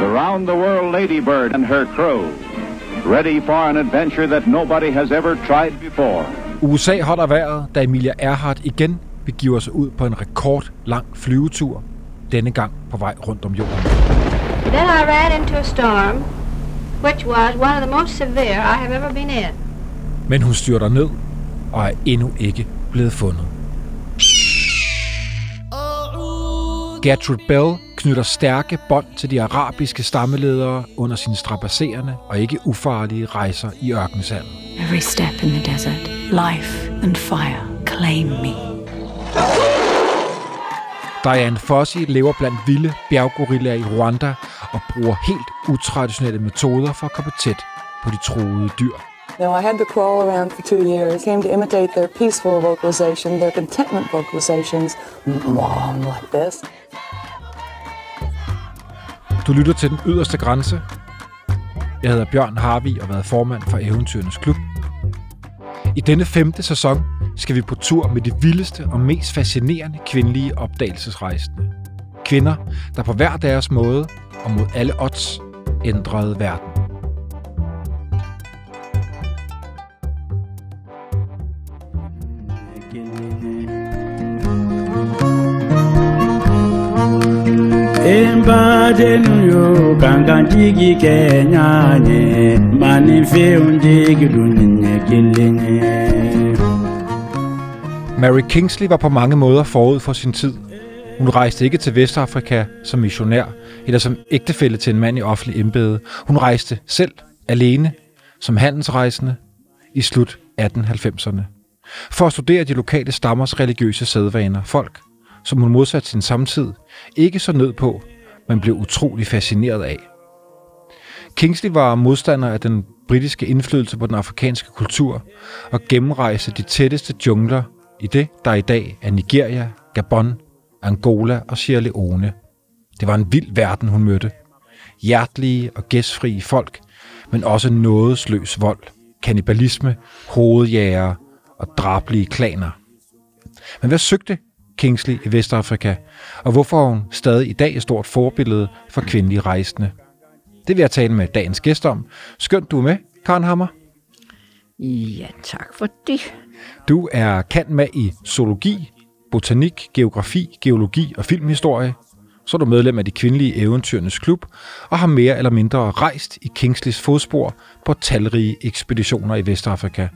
the round the world ladybird and her crew, ready for an adventure that nobody has ever tried before. USA holder vejret, da Emilia Earhart igen begiver sig ud på en rekordlang flyvetur, denne gang på vej rundt om jorden. Then I ran into a storm, which was one of the most severe I have ever been in. Men hun styrter ned og er endnu ikke blevet fundet. Gertrude Bell knytter stærke bånd til de arabiske stammeledere under sine strapasserende og ikke ufarlige rejser i ørkensandet. Every step in the desert, life and fire claim me. Diane Fossey lever blandt vilde bjerggorillaer i Rwanda og bruger helt utraditionelle metoder for at komme tæt på de troede dyr. Now, I had to crawl around for two years, came to imitate their peaceful vocalization, their contentment vocalizations, mom, like this. Du lytter til Den Yderste Grænse. Jeg hedder Bjørn Harvi og har været formand for Eventyrenes Klub. I denne femte sæson skal vi på tur med de vildeste og mest fascinerende kvindelige opdagelsesrejsende. Kvinder, der på hver deres måde og mod alle odds ændrede verden. Embadenu yo kankantigi mani manifɛnw undigi dunɲɛ kilinye Mary Kingsley var på mange måder forud for sin tid. Hun rejste ikke til Vestafrika som missionær eller som ægtefælle til en mand i offentlig embede. Hun rejste selv alene som handelsrejsende i slut 1890'erne for at studere de lokale stammers religiøse sædvaner, folk, som hun modsat sin samtid ikke så nød på, men blev utrolig fascineret af. Kingsley var modstander af den britiske indflydelse på den afrikanske kultur og gennemrejste de tætteste jungler i det, der i dag er Nigeria, Gabon, Angola og Sierra Leone. Det var en vild verden, hun mødte. Hjertelige og gæstfrie folk, men også nådesløs vold, kannibalisme, hovedjæger og drablige klaner. Men hvad søgte Kingsley i Vestafrika, og hvorfor er hun stadig i dag et stort forbillede for kvindelige rejsende? Det vil jeg tale med dagens gæst om. Skønt du er med, Karen Hammer. Ja, tak for det. Du er kendt med i zoologi, botanik, geografi, geologi og filmhistorie. Så er du medlem af de kvindelige eventyrenes klub og har mere eller mindre rejst i Kingsleys fodspor på talrige ekspeditioner i Vestafrika.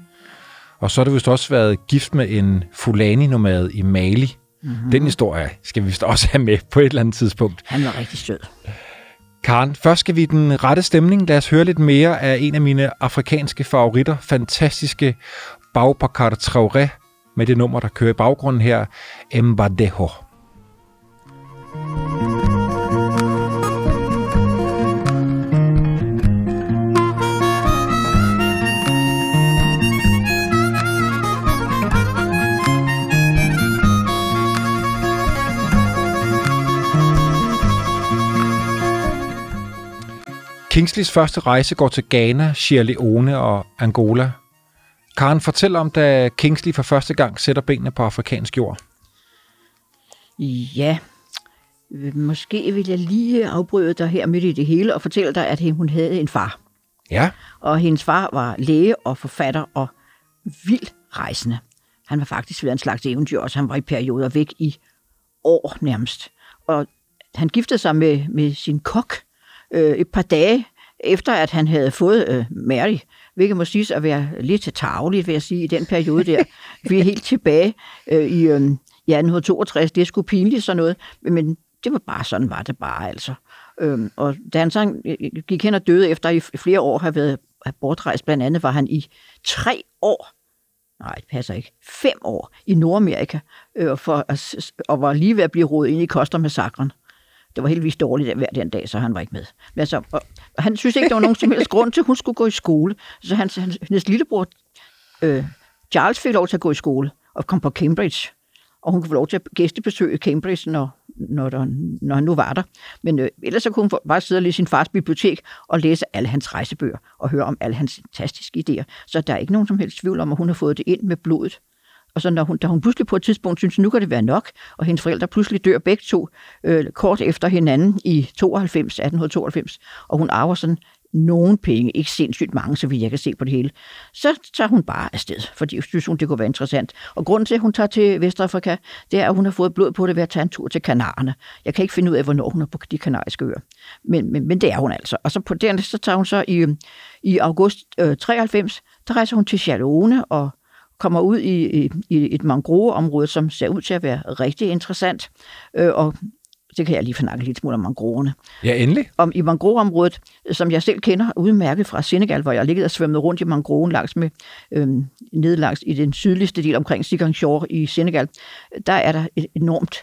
Og så har du vist også været gift med en Fulani-nomade i Mali. Mm-hmm. Den historie skal vi vist også have med på et eller andet tidspunkt. Han var rigtig sød. Karen, først skal vi den rette stemning. Lad os høre lidt mere af en af mine afrikanske favoritter, fantastiske Baubakar Traoré, med det nummer, der kører i baggrunden her, Mbadeho. Kingsleys første rejse går til Ghana, Sierra Leone og Angola. Karen, fortæl om, da Kingsley for første gang sætter benene på afrikansk jord. Ja, måske vil jeg lige afbryde dig her midt i det hele og fortælle dig, at hun havde en far. Ja. Og hendes far var læge og forfatter og vild rejsende. Han var faktisk ved en slags eventyr også. Han var i perioder væk i år nærmest. Og han giftede sig med, med sin kok øh, et par dage efter, at han havde fået øh, Mary, hvilket må siges at være lidt til tageligt, vil jeg sige, i den periode der. Vi er helt tilbage øh, i øh, ja, 1962, det er sgu pinligt sådan noget, men det var bare sådan, var det bare altså. Øhm, og da han så gik hen og døde efter i flere år har været bortrejst, blandt andet var han i tre år, nej, det passer ikke, fem år i Nordamerika, øh, for, og var lige ved at blive rodet ind i Kostermassakren. Det var heldigvis dårligt hver den dag, så han var ikke med. Men altså, og, og han synes ikke, der var nogen som helst grund til, at hun skulle gå i skole. Så hans, hans, hendes lillebror, øh, Charles, fik lov til at gå i skole og kom på Cambridge. Og hun kunne få lov til at gæstebesøge Cambridge, når, når, der, når han nu var der. Men øh, ellers så kunne hun bare sidde og læse sin fars bibliotek og læse alle hans rejsebøger og høre om alle hans fantastiske idéer. Så der er ikke nogen som helst tvivl om, at hun har fået det ind med blodet. Og så når hun, da hun pludselig på et tidspunkt synes, nu kan det være nok, og hendes forældre pludselig dør begge to øh, kort efter hinanden i 92, 1892, og hun arver sådan nogen penge, ikke sindssygt mange, så vidt jeg kan se på det hele, så tager hun bare afsted, fordi synes hun, det kunne være interessant. Og grunden til, at hun tager til Vestafrika, det er, at hun har fået blod på det ved at tage en tur til Kanarerne. Jeg kan ikke finde ud af, hvornår hun er på de kanariske øer. Men, men, men det er hun altså. Og så på den, så tager hun så i, øh, i august øh, 93, der rejser hun til Chalone og kommer ud i, i, i et mangroveområde, som ser ud til at være rigtig interessant. Øh, og det kan jeg lige fornakke lidt smule om mangroverne. Ja, endelig. Om i mangroveområdet, som jeg selv kender udmærket fra Senegal, hvor jeg ligget og svømmet rundt i mangroven langs med øhm, nedlangs i den sydligste del omkring Siganchor i Senegal, der er der et enormt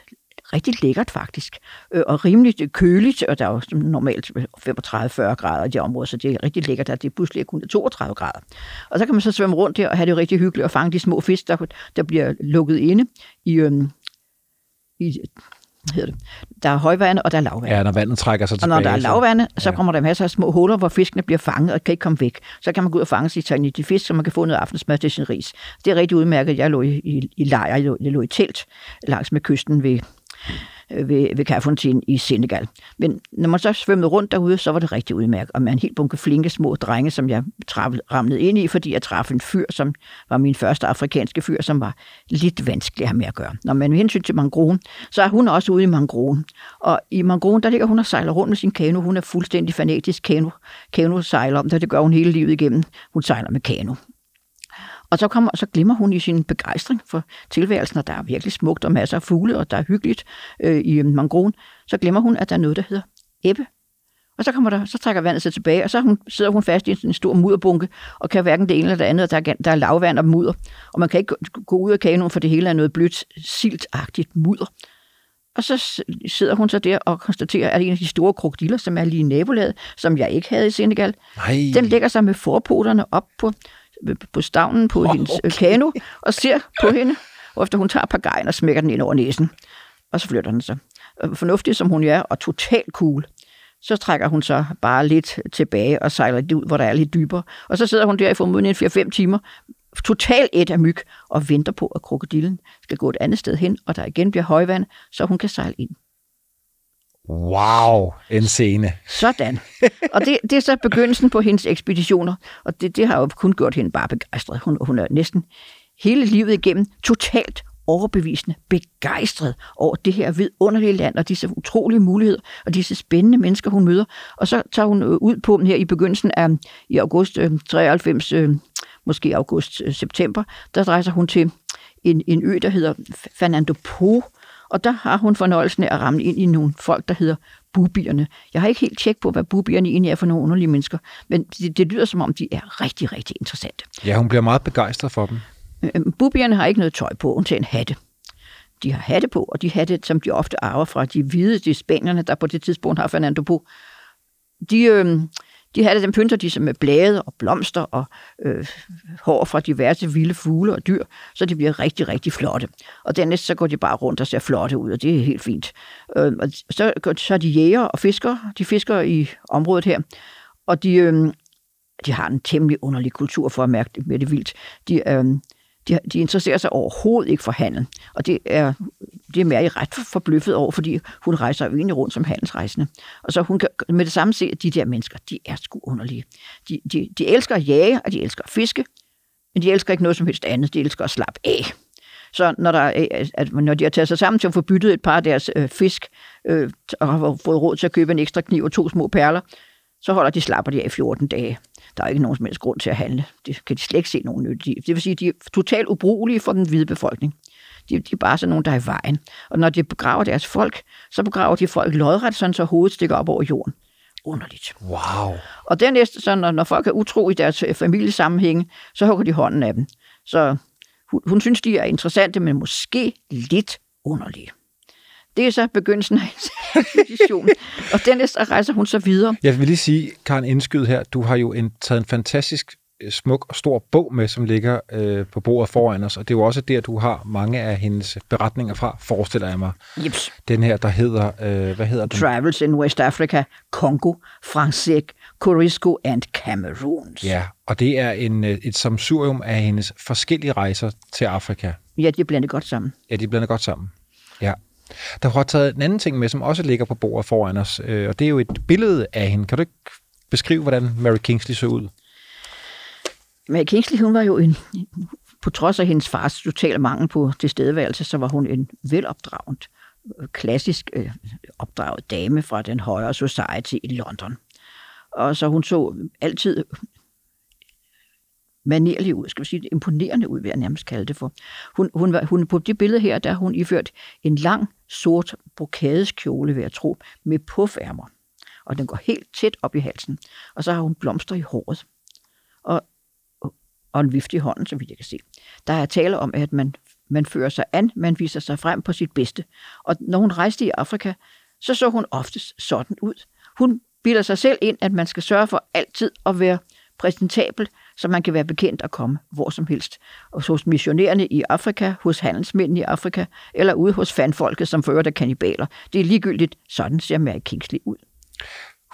rigtig lækkert faktisk, øh, og rimelig køligt, og der er jo normalt 35-40 grader i det område, så det er rigtig lækkert, at det pludselig er kun 32 grader. Og så kan man så svømme rundt der og have det rigtig hyggeligt og fange de små fisk, der, der bliver lukket inde i, øhm, i hedder det. Der er højvande, og der er lavvande. Ja, når vandet trækker sig tilbage. Og når der er lavvande, så ja. kommer der masser af små huller, hvor fiskene bliver fanget og kan ikke komme væk. Så kan man gå ud og fange sig til de fisk, så man kan få noget aftensmad til sin ris. Det er rigtig udmærket. Jeg lå i, i, i lejr, jeg lå, jeg lå i telt langs med kysten ved, øh, Øh, ved, ved Kærfontin i Senegal. Men når man så svømmede rundt derude, så var det rigtig udmærket. Og med en helt bunke flinke små drenge, som jeg traf, ramlede ind i, fordi jeg traf en fyr, som var min første afrikanske fyr, som var lidt vanskelig at have med at gøre. Når man hensyn til mangroven, så er hun også ude i mangroven. Og i mangroven, der ligger hun og sejler rundt med sin kano. Hun er fuldstændig fanatisk kano, kanosejler om det. Det gør hun hele livet igennem. Hun sejler med kano. Og så, kommer, så glemmer hun i sin begejstring for tilværelsen, og der er virkelig smukt og masser af fugle, og der er hyggeligt øh, i mangroven. Så glemmer hun, at der er noget, der hedder ebbe. Og så, kommer der, så trækker vandet sig tilbage, og så hun, sidder hun fast i en, stor mudderbunke, og kan hverken det ene eller det andet, og der er, der er lavvand og mudder. Og man kan ikke gå, ud af kanonen, for det hele er noget blødt, siltagtigt mudder. Og så sidder hun så der og konstaterer, at en af de store krokodiller, som er lige i nabolaget, som jeg ikke havde i Senegal, Nej. den lægger sig med forpoterne op på, på stavnen på oh, hendes okay. kano og ser på hende, og efter hun tager gejn og smækker den ind over næsen. Og så flytter den sig. Og Fornuftig som hun er, og totalt cool, så trækker hun så bare lidt tilbage og sejler lidt ud, hvor der er lidt dybere. Og så sidder hun der i formodentlig 4-5 timer, totalt et af myg, og venter på, at krokodillen skal gå et andet sted hen, og der igen bliver højvand, så hun kan sejle ind. Wow, en scene. Sådan. Og det, det er så begyndelsen på hendes ekspeditioner, og det, det har jo kun gjort hende bare begejstret. Hun, hun er næsten hele livet igennem totalt overbevisende begejstret over det her vidunderlige land og disse utrolige muligheder og disse spændende mennesker, hun møder. Og så tager hun øh, ud på dem her i begyndelsen af i august øh, 93, øh, måske august-september, øh, der rejser hun til en, en ø, der hedder Fernando Po, og der har hun fornøjelsen af at ramme ind i nogle folk, der hedder bubierne. Jeg har ikke helt tjekket på, hvad bubierne egentlig er for nogle underlige mennesker, men det, det lyder som om, de er rigtig, rigtig interessante. Ja, hun bliver meget begejstret for dem. Øhm, Bubierne har ikke noget tøj på, undtagen hatte. De har hatte på, og de hatte, som de ofte arver fra de hvide, de spanierne, der på det tidspunkt har Fernando på, de, øh, de hatte, dem pynter de sig med blade og blomster og øh, hår fra diverse vilde fugle og dyr, så de bliver rigtig, rigtig flotte. Og dernæst så går de bare rundt og ser flotte ud, og det er helt fint. Øh, og så, så er de jæger og fisker, de fisker i området her, og de, øh, de har en temmelig underlig kultur for at mærke det med det vildt. De, øh, de, de interesserer sig overhovedet ikke for handel. Og det er, det er Mary ret forbløffet over, fordi hun rejser jo egentlig rundt som handelsrejsende. Og så hun kan med det samme se, at de der mennesker, de er sgu underlige. De, de, de elsker at jage, og de elsker at fiske, men de elsker ikke noget som helst andet. De elsker at slappe af. Så når, der, er- at når de har taget sig sammen til at få byttet et par af deres øh, fisk, øh, og har fået råd til at købe en ekstra kniv og to små perler, så holder de slapper de af i 14 dage. Der er ikke nogen som helst grund til at handle. Det kan de slet ikke se nogen nytte i. Det vil sige, at de er totalt ubrugelige for den hvide befolkning. De, de er bare sådan nogen, der er i vejen. Og når de begraver deres folk, så begraver de folk lodret, sådan så hovedet stikker op over jorden. Underligt. Wow. Og dernæst, så når, når folk er utro i deres øh, familiesammenhænge, så hugger de hånden af dem. Så hun, hun synes, de er interessante, men måske lidt underlige. Det er så begyndelsen af hendes ekspedition. Og dernæst rejser hun så videre. Jeg vil lige sige, Karen Indskyd her, du har jo en, taget en fantastisk øh, smuk og stor bog med, som ligger øh, på bordet foran os, og det er jo også der, du har mange af hendes beretninger fra, forestiller jeg mig. Jeps. Den her, der hedder, øh, hvad hedder den? Travels in West Africa, Congo, Francisk, Corisco and Cameroon. Ja, og det er en, øh, et samsurium af hendes forskellige rejser til Afrika. Ja, de er blandet godt sammen. Ja, de blander godt sammen. Ja. Der har taget en anden ting med, som også ligger på bordet foran os, øh, og det er jo et billede af hende. Kan du ikke beskrive, hvordan Mary Kingsley så ud? Mary Kingsley, hun var jo en, på trods af hendes fars totale mangel på tilstedeværelse, så var hun en velopdraget, øh, klassisk øh, opdraget dame fra den højere society i London. Og så hun så altid manerlig ud, skal vi sige, imponerende ud, vil jeg nærmest kalde det for. Hun, hun, var, hun på det billede her, der har hun iført en lang, sort brokadeskjole, vil jeg tro, med puffærmer. Og den går helt tæt op i halsen. Og så har hun blomster i håret. Og, og en vift i hånden, som vi kan se. Der er tale om, at man, man fører sig an, man viser sig frem på sit bedste. Og når hun rejste i Afrika, så så hun oftest sådan ud. Hun bilder sig selv ind, at man skal sørge for altid at være præsentabel, så man kan være bekendt at komme hvor som helst. Og hos missionærerne i Afrika, hos handelsmændene i Afrika, eller ude hos fanfolket, som fører der kannibaler. Det er ligegyldigt. Sådan ser Mary Kingsley ud.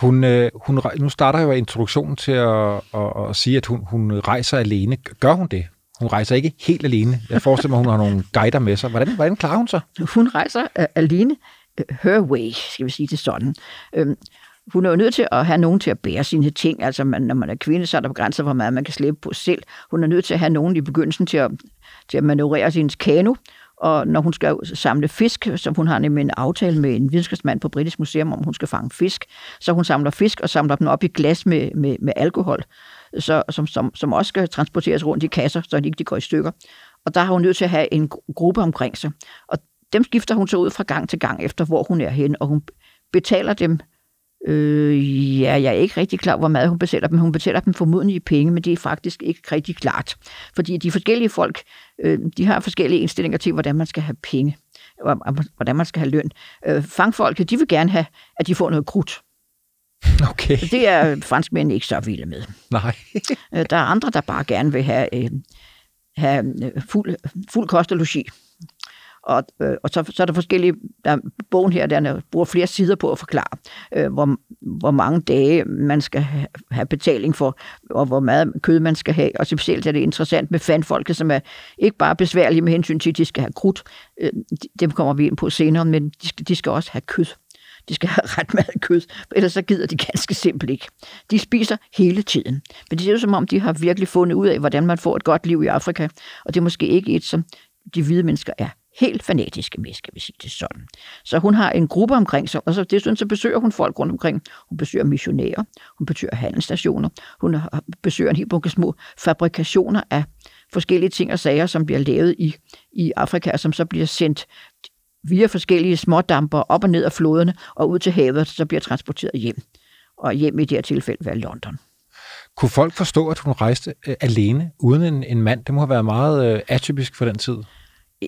Hun, øh, hun, nu starter jo introduktionen til at, at, at sige, at hun, hun rejser alene. Gør hun det? Hun rejser ikke helt alene. Jeg forestiller mig, hun har nogle guider med sig. Hvordan, hvordan klarer hun sig? Hun rejser uh, alene uh, her way, skal vi sige det sådan. Øhm, hun er jo nødt til at have nogen til at bære sine ting. Altså, man, når man er kvinde, så er der begrænset, hvor meget man kan slæbe på selv. Hun er nødt til at have nogen i begyndelsen til at, til at manøvrere sin kano. Og når hun skal samle fisk, som hun har nemlig en aftale med en videnskabsmand på Britisk Museum, om hun skal fange fisk, så hun samler fisk og samler dem op i glas med, med, med alkohol, så, som, som, som også skal transporteres rundt i kasser, så de ikke de går i stykker. Og der har hun nødt til at have en gruppe omkring sig. Og dem skifter hun så ud fra gang til gang efter, hvor hun er henne, og hun betaler dem Øh, ja, jeg er ikke rigtig klar, hvor meget hun betaler dem. Hun betaler dem formodentlig i penge, men det er faktisk ikke rigtig klart. Fordi de forskellige folk, øh, de har forskellige indstillinger til, hvordan man skal have penge, og hvordan man skal have løn. Øh, fangfolket, de vil gerne have, at de får noget krudt. Okay. Det er franskmændene ikke så vilde med. Nej. Øh, der er andre, der bare gerne vil have, øh, have øh, fuld, fuld kost og logi. Og, øh, og så, så er der forskellige, der bogen her, der bruger flere sider på at forklare, øh, hvor, hvor mange dage man skal have, betaling for, og hvor meget kød man skal have. Og specielt er det interessant med fanfolket, som er ikke bare besværlige med hensyn til, at de skal have krudt, øh, dem kommer vi ind på senere, men de skal, de skal også have kød. De skal have ret meget kød, for ellers så gider de ganske simpelt ikke. De spiser hele tiden. Men det er jo som om, de har virkelig fundet ud af, hvordan man får et godt liv i Afrika. Og det er måske ikke et, som de hvide mennesker er helt fanatiske med, skal vi sige det sådan. Så hun har en gruppe omkring sig, og så, det, så besøger hun folk rundt omkring. Hun besøger missionærer, hun besøger handelsstationer, hun besøger en hel bunke små fabrikationer af forskellige ting og sager, som bliver lavet i, i Afrika, og som så bliver sendt via forskellige smådamper op og ned af floderne og ud til havet, så bliver transporteret hjem. Og hjem i det her tilfælde være London. Kunne folk forstå, at hun rejste øh, alene, uden en, en mand? Det må have været meget øh, atypisk for den tid.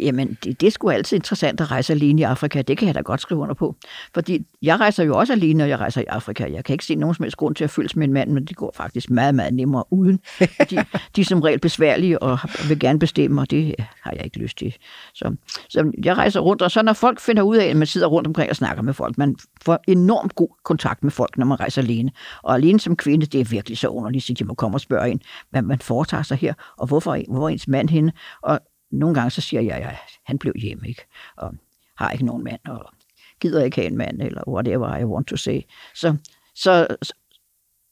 Jamen, det, det er sgu altid interessant at rejse alene i Afrika. Det kan jeg da godt skrive under på. Fordi jeg rejser jo også alene, når jeg rejser i Afrika. Jeg kan ikke se nogen som helst grund til at følges med en mand, men det går faktisk meget, meget nemmere uden. Fordi de er som regel besværlige og vil gerne bestemme, og det har jeg ikke lyst til. Så, så jeg rejser rundt, og så når folk finder ud af, at man sidder rundt omkring og snakker med folk, man får enormt god kontakt med folk, når man rejser alene. Og alene som kvinde, det er virkelig så underligt, at de må komme og spørge en, hvad man foretager sig her, og hvorfor, hvorfor ens mand hende. Og nogle gange så siger jeg, at han blev hjemme, ikke? og har ikke nogen mand, og gider ikke have en mand, eller whatever I want to say. Så, så,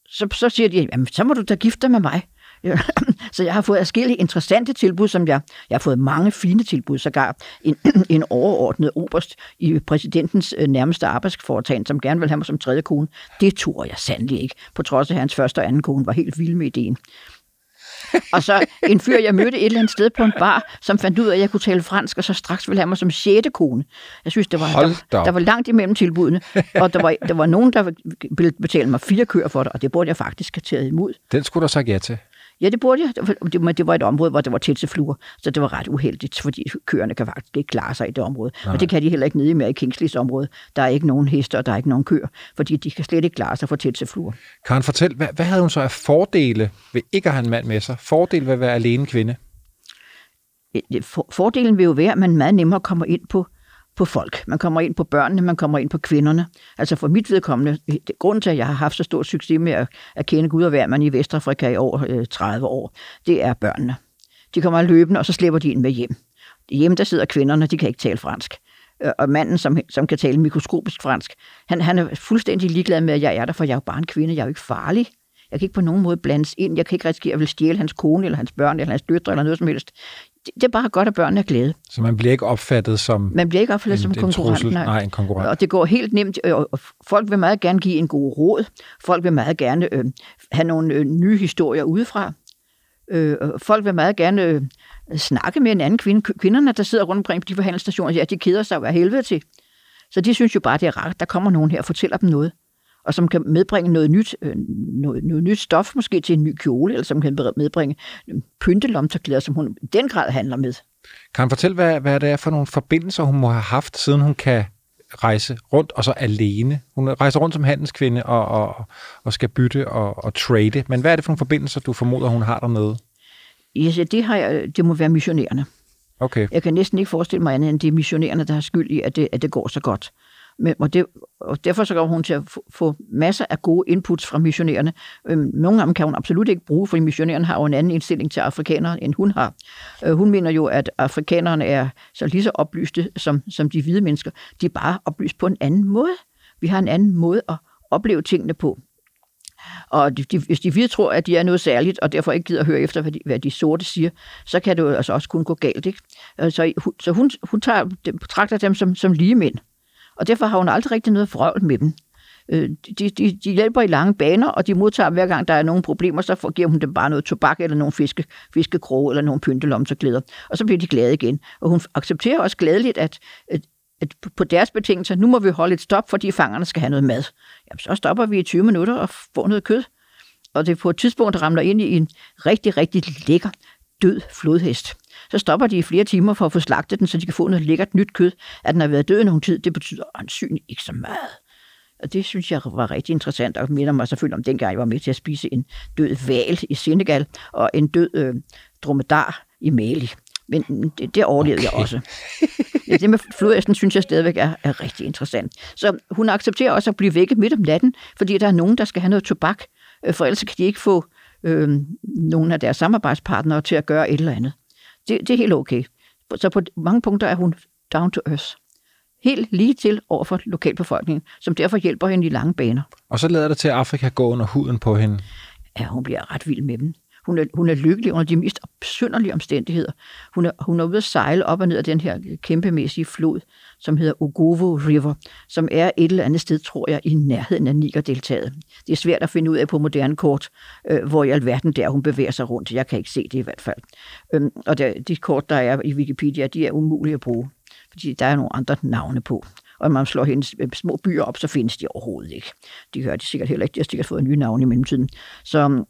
så, så siger de, jamen, så må du da gifte dig med mig. så jeg har fået forskellige interessante tilbud, som jeg, jeg har fået mange fine tilbud, sågar en, en overordnet oberst i præsidentens øh, nærmeste arbejdsforetagende, som gerne vil have mig som tredje kone. Det tror jeg sandelig ikke, på trods af at hans første og anden kone var helt vild med ideen og så en fyr, jeg mødte et eller andet sted på en bar, som fandt ud af, at jeg kunne tale fransk, og så straks ville have mig som sjette kone. Jeg synes, det var, der, der, var langt imellem tilbudene, og der var, der var nogen, der ville betale mig fire køer for det, og det burde jeg faktisk have taget imod. Den skulle du sagt ja til. Ja, det burde jeg. Det, det var et område, hvor der var tæt til fluer, så det var ret uheldigt, fordi køerne kan faktisk ikke klare sig i det område. Nej. Og det kan de heller ikke nede mere i Kingsleys område. Der er ikke nogen hester, og der er ikke nogen køer, fordi de kan slet ikke klare sig for tæt til fluer. Karen, fortæl, hvad, hvad havde hun så af fordele ved ikke at have en mand med sig? Fordele ved at være alene kvinde? Fordelen vil jo være, at man meget nemmere kommer ind på på folk. Man kommer ind på børnene, man kommer ind på kvinderne. Altså for mit vedkommende, grund til, at jeg har haft så stor succes med at, at kende Gud og man i Vestafrika i over øh, 30 år, det er børnene. De kommer løbende, og så slipper de ind med hjem. Hjemme der sidder kvinderne, de kan ikke tale fransk. Øh, og manden, som, som kan tale mikroskopisk fransk, han, han er fuldstændig ligeglad med, at jeg er der, for jeg er jo bare en kvinde, jeg er jo ikke farlig. Jeg kan ikke på nogen måde blandes ind. Jeg kan ikke risikere at vil stjæle hans kone, eller hans børn, eller hans døtre, eller noget som helst. Det, er bare godt, at børnene er glade. Så man bliver ikke opfattet som Man bliver ikke opfattet en, som en konkurrent. trussel. Nej, en konkurrent. Og det går helt nemt, og og folk vil meget gerne give en god råd. Folk vil meget gerne øh, have nogle øh, nye historier udefra. Øh, folk vil meget gerne øh, snakke med en anden kvinde. Kvinderne, der sidder rundt omkring på de forhandlingsstationer, ja, de keder sig af helvede til. Så de synes jo bare, det er rart, der kommer nogen her og fortæller dem noget. Og som kan medbringe noget nyt, øh, noget, noget nyt stof, måske til en ny kjole, eller som kan medbringe øh, pyntelomterklæder, som hun i den grad handler med. Kan han fortælle, hvad, hvad det er for nogle forbindelser, hun må have haft, siden hun kan rejse rundt, og så alene? Hun rejser rundt som handelskvinde og, og, og skal bytte og, og trade. Men hvad er det for nogle forbindelser, du formoder, hun har dernede? Ja, det, har jeg, det må være missionærerne. Okay. Jeg kan næsten ikke forestille mig andet, end det er missionærerne, der har skyld i, at det, at det går så godt. Men, og, det, og derfor så går hun til at få, få masser af gode inputs fra missionærerne. Øhm, nogle af dem kan hun absolut ikke bruge, fordi missionærerne har jo en anden indstilling til afrikanere, end hun har. Øh, hun mener jo, at afrikanerne er så lige så oplyste som, som de hvide mennesker. De er bare oplyst på en anden måde. Vi har en anden måde at opleve tingene på. Og de, de, hvis de hvide tror, at de er noget særligt, og derfor ikke gider at høre efter, hvad de, hvad de sorte siger, så kan det jo altså også kun gå galt. Ikke? Øh, så, så hun, hun tager, betragter dem som, som lige mænd. Og derfor har hun aldrig rigtig noget frøvl med dem. Øh, de, de, de hjælper i lange baner, og de modtager hver gang, der er nogle problemer, så får- giver hun dem bare noget tobak, eller nogle fiske, fiskekroge, eller nogle glæder. Og så bliver de glade igen. Og hun accepterer også gladeligt, at, at, at på deres betingelser, nu må vi holde et stop, fordi fangerne skal have noget mad. Jamen, så stopper vi i 20 minutter og får noget kød. Og det på et tidspunkt, ramler ind i en rigtig, rigtig lækker død flodhest. Så stopper de i flere timer for at få slagtet den, så de kan få noget lækkert nyt kød. At den har været død nogen tid, det betyder ansynligt ikke så meget. Og det synes jeg var rigtig interessant, og minder mig selvfølgelig om dengang, jeg var med til at spise en død val i Senegal, og en død øh, dromedar i Mali. Men det, det overlevede okay. jeg også. Ja, det med flodhesten synes jeg stadigvæk er, er rigtig interessant. Så hun accepterer også at blive vækket midt om natten, fordi der er nogen, der skal have noget tobak, øh, for ellers kan de ikke få øh, nogen af deres samarbejdspartnere til at gøre et eller andet. Det, det er helt okay. Så på mange punkter er hun down to earth. Helt lige til over for lokalbefolkningen, som derfor hjælper hende i lange baner. Og så lader det til, at Afrika går under huden på hende. Ja, hun bliver ret vild med dem. Hun er, hun er lykkelig under de mest opsynderlige omstændigheder. Hun er, hun er ude at sejle op og ned af den her øh, kæmpemæssige flod, som hedder Ogovo River, som er et eller andet sted, tror jeg, i nærheden af Niger-deltaget. Det er svært at finde ud af på moderne kort, øh, hvor i alverden der hun bevæger sig rundt. Jeg kan ikke se det i hvert fald. Øhm, og der, de kort, der er i Wikipedia, de er umulige at bruge, fordi der er nogle andre navne på. Og når man slår hendes øh, små byer op, så findes de overhovedet ikke. De hører de sikkert heller ikke. De har sikkert fået nye navne i mellemtiden. Så øhm,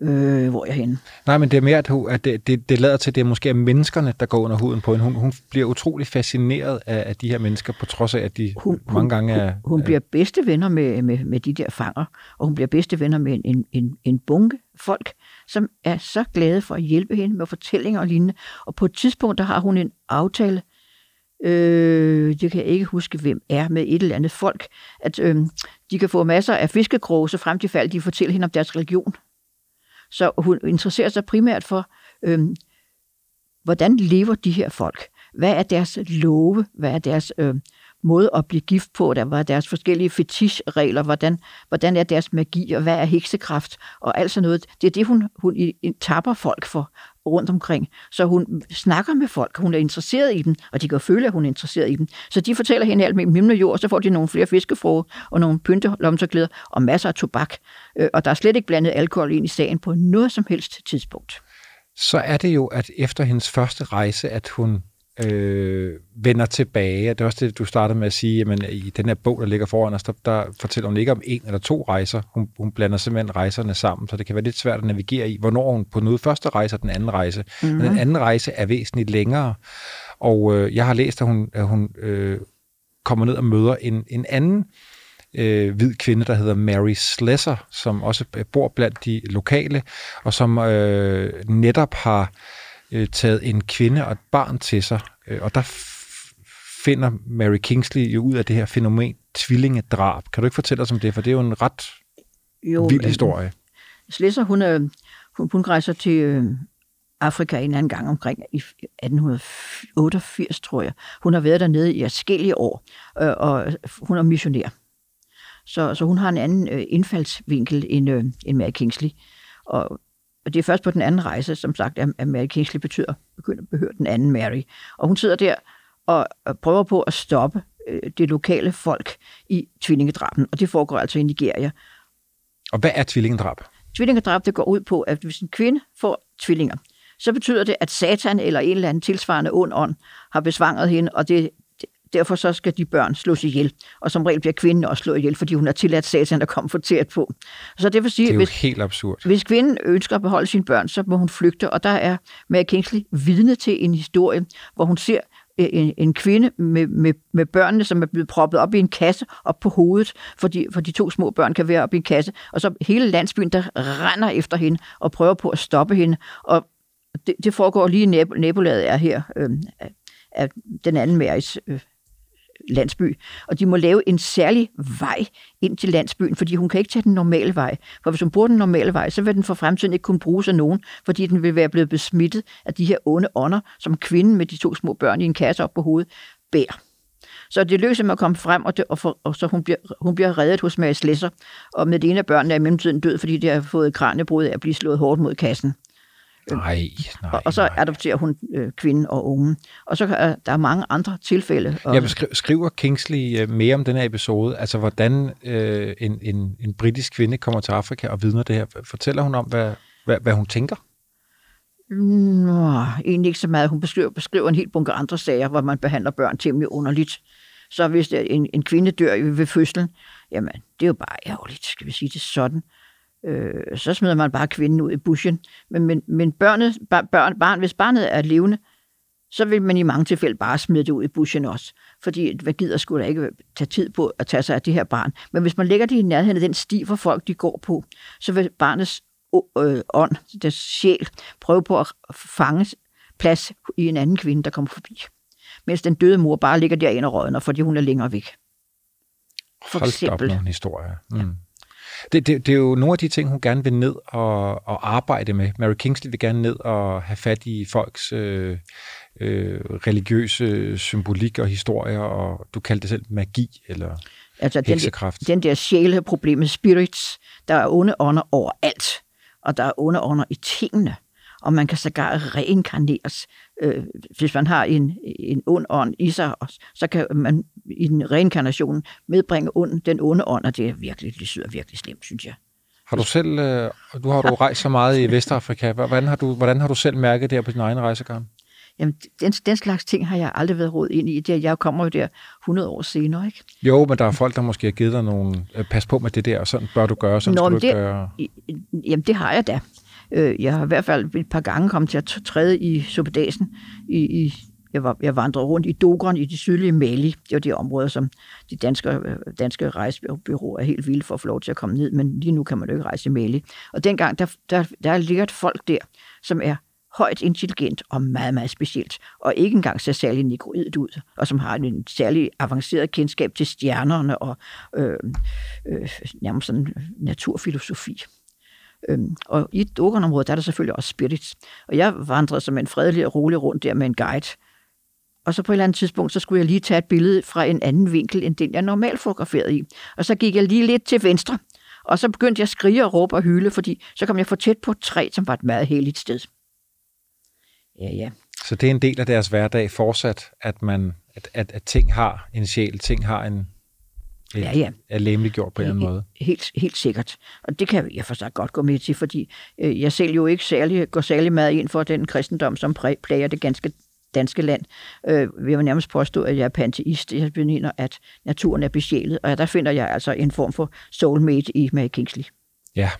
Øh, hvor er jeg henne? Nej, men det er mere, at, det, det, det lader til, at det er måske er menneskerne, der går under huden på hende. Hun, hun bliver utrolig fascineret af, af de her mennesker, på trods af, at de Hun, mange hun, gange er... hun, hun bliver bedste venner med, med, med de der fanger, og hun bliver bedste venner med en, en, en bunke folk, som er så glade for at hjælpe hende med fortællinger og lignende. Og på et tidspunkt, der har hun en aftale, øh, det kan jeg ikke huske, hvem er, med et eller andet folk, at øh, de kan få masser af fiskekroge, så frem til fald de fortæller hende om deres religion. Så hun interesserer sig primært for, øhm, hvordan lever de her folk? Hvad er deres love? Hvad er deres øh, måde at blive gift på? Der var deres forskellige fetishregler. Hvordan, hvordan er deres magi? Og hvad er heksekraft? Og alt sådan noget. Det er det, hun, hun tapper folk for rundt omkring. Så hun snakker med folk. Hun er interesseret i dem, og de kan føle, at hun er interesseret i dem. Så de fortæller hende alt mellem himmel og jord, og så får de nogle flere fiskefrue og nogle pyntelomterklæder og masser af tobak. Øh, og der er slet ikke blandet alkohol ind i sagen på noget som helst tidspunkt. Så er det jo, at efter hendes første rejse, at hun øh, vender tilbage. Det er også det, du startede med at sige, jamen i den her bog, der ligger foran os, der, der fortæller hun ikke om en eller to rejser. Hun, hun blander simpelthen rejserne sammen, så det kan være lidt svært at navigere i, hvornår hun på noget første rejse og den anden rejse. Mm-hmm. Men den anden rejse er væsentligt længere, og øh, jeg har læst, at hun, at hun øh, kommer ned og møder en, en anden øh, hvid kvinde, der hedder Mary Slesser, som også bor blandt de lokale, og som øh, netop har øh, taget en kvinde og et barn til sig. Øh, og der finder Mary Kingsley jo ud af det her fænomen tvillingedrab. Kan du ikke fortælle os om det? For det er jo en ret Jo, vild øh, historie. Slesser, hun, er, hun, hun rejser til øh, Afrika en eller anden gang omkring i 1888, tror jeg. Hun har været dernede i forskellige år, øh, og hun er missionær. Så, så hun har en anden øh, indfaldsvinkel end, øh, end Mary Kingsley. Og, og det er først på den anden rejse, som sagt, at, Mary Kingsley betyder, begynder at behøre den anden Mary. Og hun sidder der og, og prøver på at stoppe øh, det lokale folk i tvillingedraben, og det foregår altså i Nigeria. Og hvad er tvillingedrab? Tvillingedrab, det går ud på, at hvis en kvinde får tvillinger, så betyder det, at satan eller en eller anden tilsvarende ond ånd har besvanget hende, og det, derfor så skal de børn slås ihjel. Og som regel bliver kvinden også slået ihjel, fordi hun har tilladt satan at komme for tæt på. Så det vil sige, Det er jo hvis, helt absurd. hvis kvinden ønsker at beholde sine børn, så må hun flygte, og der er Mary Kingsley vidne til en historie, hvor hun ser øh, en, en kvinde med, med, med børnene, som er blevet proppet op i en kasse op på hovedet, fordi, for de to små børn kan være op i en kasse, og så hele landsbyen, der render efter hende og prøver på at stoppe hende, og det, det foregår lige i nab- nabolaget er her, øh, af, af den anden Marys øh, landsby, og de må lave en særlig vej ind til landsbyen, fordi hun kan ikke tage den normale vej. For hvis hun bruger den normale vej, så vil den for fremtiden ikke kunne bruges af nogen, fordi den vil være blevet besmittet af de her onde ånder, som kvinden med de to små børn i en kasse op på hovedet bærer. Så det løser med at komme frem, og, det, og, for, og så hun bliver, hun bliver reddet hos Mary Slesser, og med det ene af børnene er i mellemtiden død, fordi de har fået kraniebrud af at blive slået hårdt mod kassen. Nej, nej, Og, så nej. adopterer hun øh, kvinden og ungen. Og så er der er mange andre tilfælde. Og, Jeg beskri- skriver Kingsley øh, mere om den her episode, altså hvordan øh, en, en, en britisk kvinde kommer til Afrika og vidner det her. Fortæller hun om, hvad, hvad, hvad hun tænker? Nå, egentlig ikke så meget. Hun beskriver, beskriver en helt bunke andre sager, hvor man behandler børn temmelig underligt. Så hvis der en, en kvinde dør ved fødslen, jamen, det er jo bare ærgerligt, skal vi sige det sådan. Øh, så smider man bare kvinden ud i bushen. Men, men, men børnet, børn, barn, hvis barnet er levende, så vil man i mange tilfælde bare smide det ud i bushen også. Fordi hvad gider skulle da ikke tage tid på at tage sig af det her barn. Men hvis man lægger det i nærheden af den sti, hvor folk de går på, så vil barnets øh, ånd, deres sjæl, prøve på at fange plads i en anden kvinde, der kommer forbi. Mens den døde mor bare ligger derinde og rådner, fordi hun er længere væk. For Hold da op eksempel. nogle historier. Mm. Det, det, det er jo nogle af de ting, hun gerne vil ned og, og arbejde med. Mary Kingsley vil gerne ned og have fat i folks øh, øh, religiøse symbolik og historier, og du kaldte det selv magi, eller Altså den, heksekraft. den der sjæleproblem med spirits, der er onde ånder overalt, og der er onde ånder i tingene, og man kan sågar reinkarneres. Øh, hvis man har en, en ond ånd i sig, så kan man i den reinkarnation medbringe ond, den onde ånd, og det er virkelig, det syder virkelig slemt, synes jeg. Har du selv, øh, du har du rejst så meget i Vestafrika, hvordan har du, hvordan har du selv mærket det her på din egen rejsegang? Jamen, den, den slags ting har jeg aldrig været råd ind i. Det, jeg kommer jo der 100 år senere, ikke? Jo, men der er folk, der måske har givet dig nogle, øh, pas på med det der, og sådan bør du gøre, sådan Nå, skal du det- gøre. Jamen, det har jeg da. Øh, Jeg har i hvert fald et par gange kommet til at træde i Suppedasen. I, i, jeg, var, jeg vandrede rundt i Dogron i det sydlige Mali. Det var det område, som de danske, øh, danske rejsebyråer er helt vilde for at få lov til at komme ned, men lige nu kan man jo ikke rejse i Mali. Og dengang, der, der, der ligger et folk der, som er højt intelligent og meget, meget specielt, og ikke engang ser særlig negroidet ud, og som har en særlig avanceret kendskab til stjernerne og øh, øh, nærmest sådan naturfilosofi. Øhm, og i Dogon-området, der er der selvfølgelig også spirits. Og jeg vandrede som en fredelig og rolig rundt der med en guide. Og så på et eller andet tidspunkt, så skulle jeg lige tage et billede fra en anden vinkel, end den jeg normalt fotograferede i. Og så gik jeg lige lidt til venstre, og så begyndte jeg at skrige og råbe og hyle, fordi så kom jeg for tæt på et træ, som var et meget helligt sted. Ja, ja. Så det er en del af deres hverdag fortsat, at, man, at, at, at ting har en sjæl, ting har en, Ja, ja. er læmeliggjort på en eller anden måde. Helt, helt sikkert. Og det kan jeg for sig godt gå med til, fordi øh, jeg selv jo ikke særlig, går særlig meget ind for den kristendom, som plager det ganske danske land. Øh, jeg vil nærmest påstå, at jeg er panteist. Jeg mener, at naturen er besjælet, og der finder jeg altså en form for soulmate i Mary Kingsley. Ja.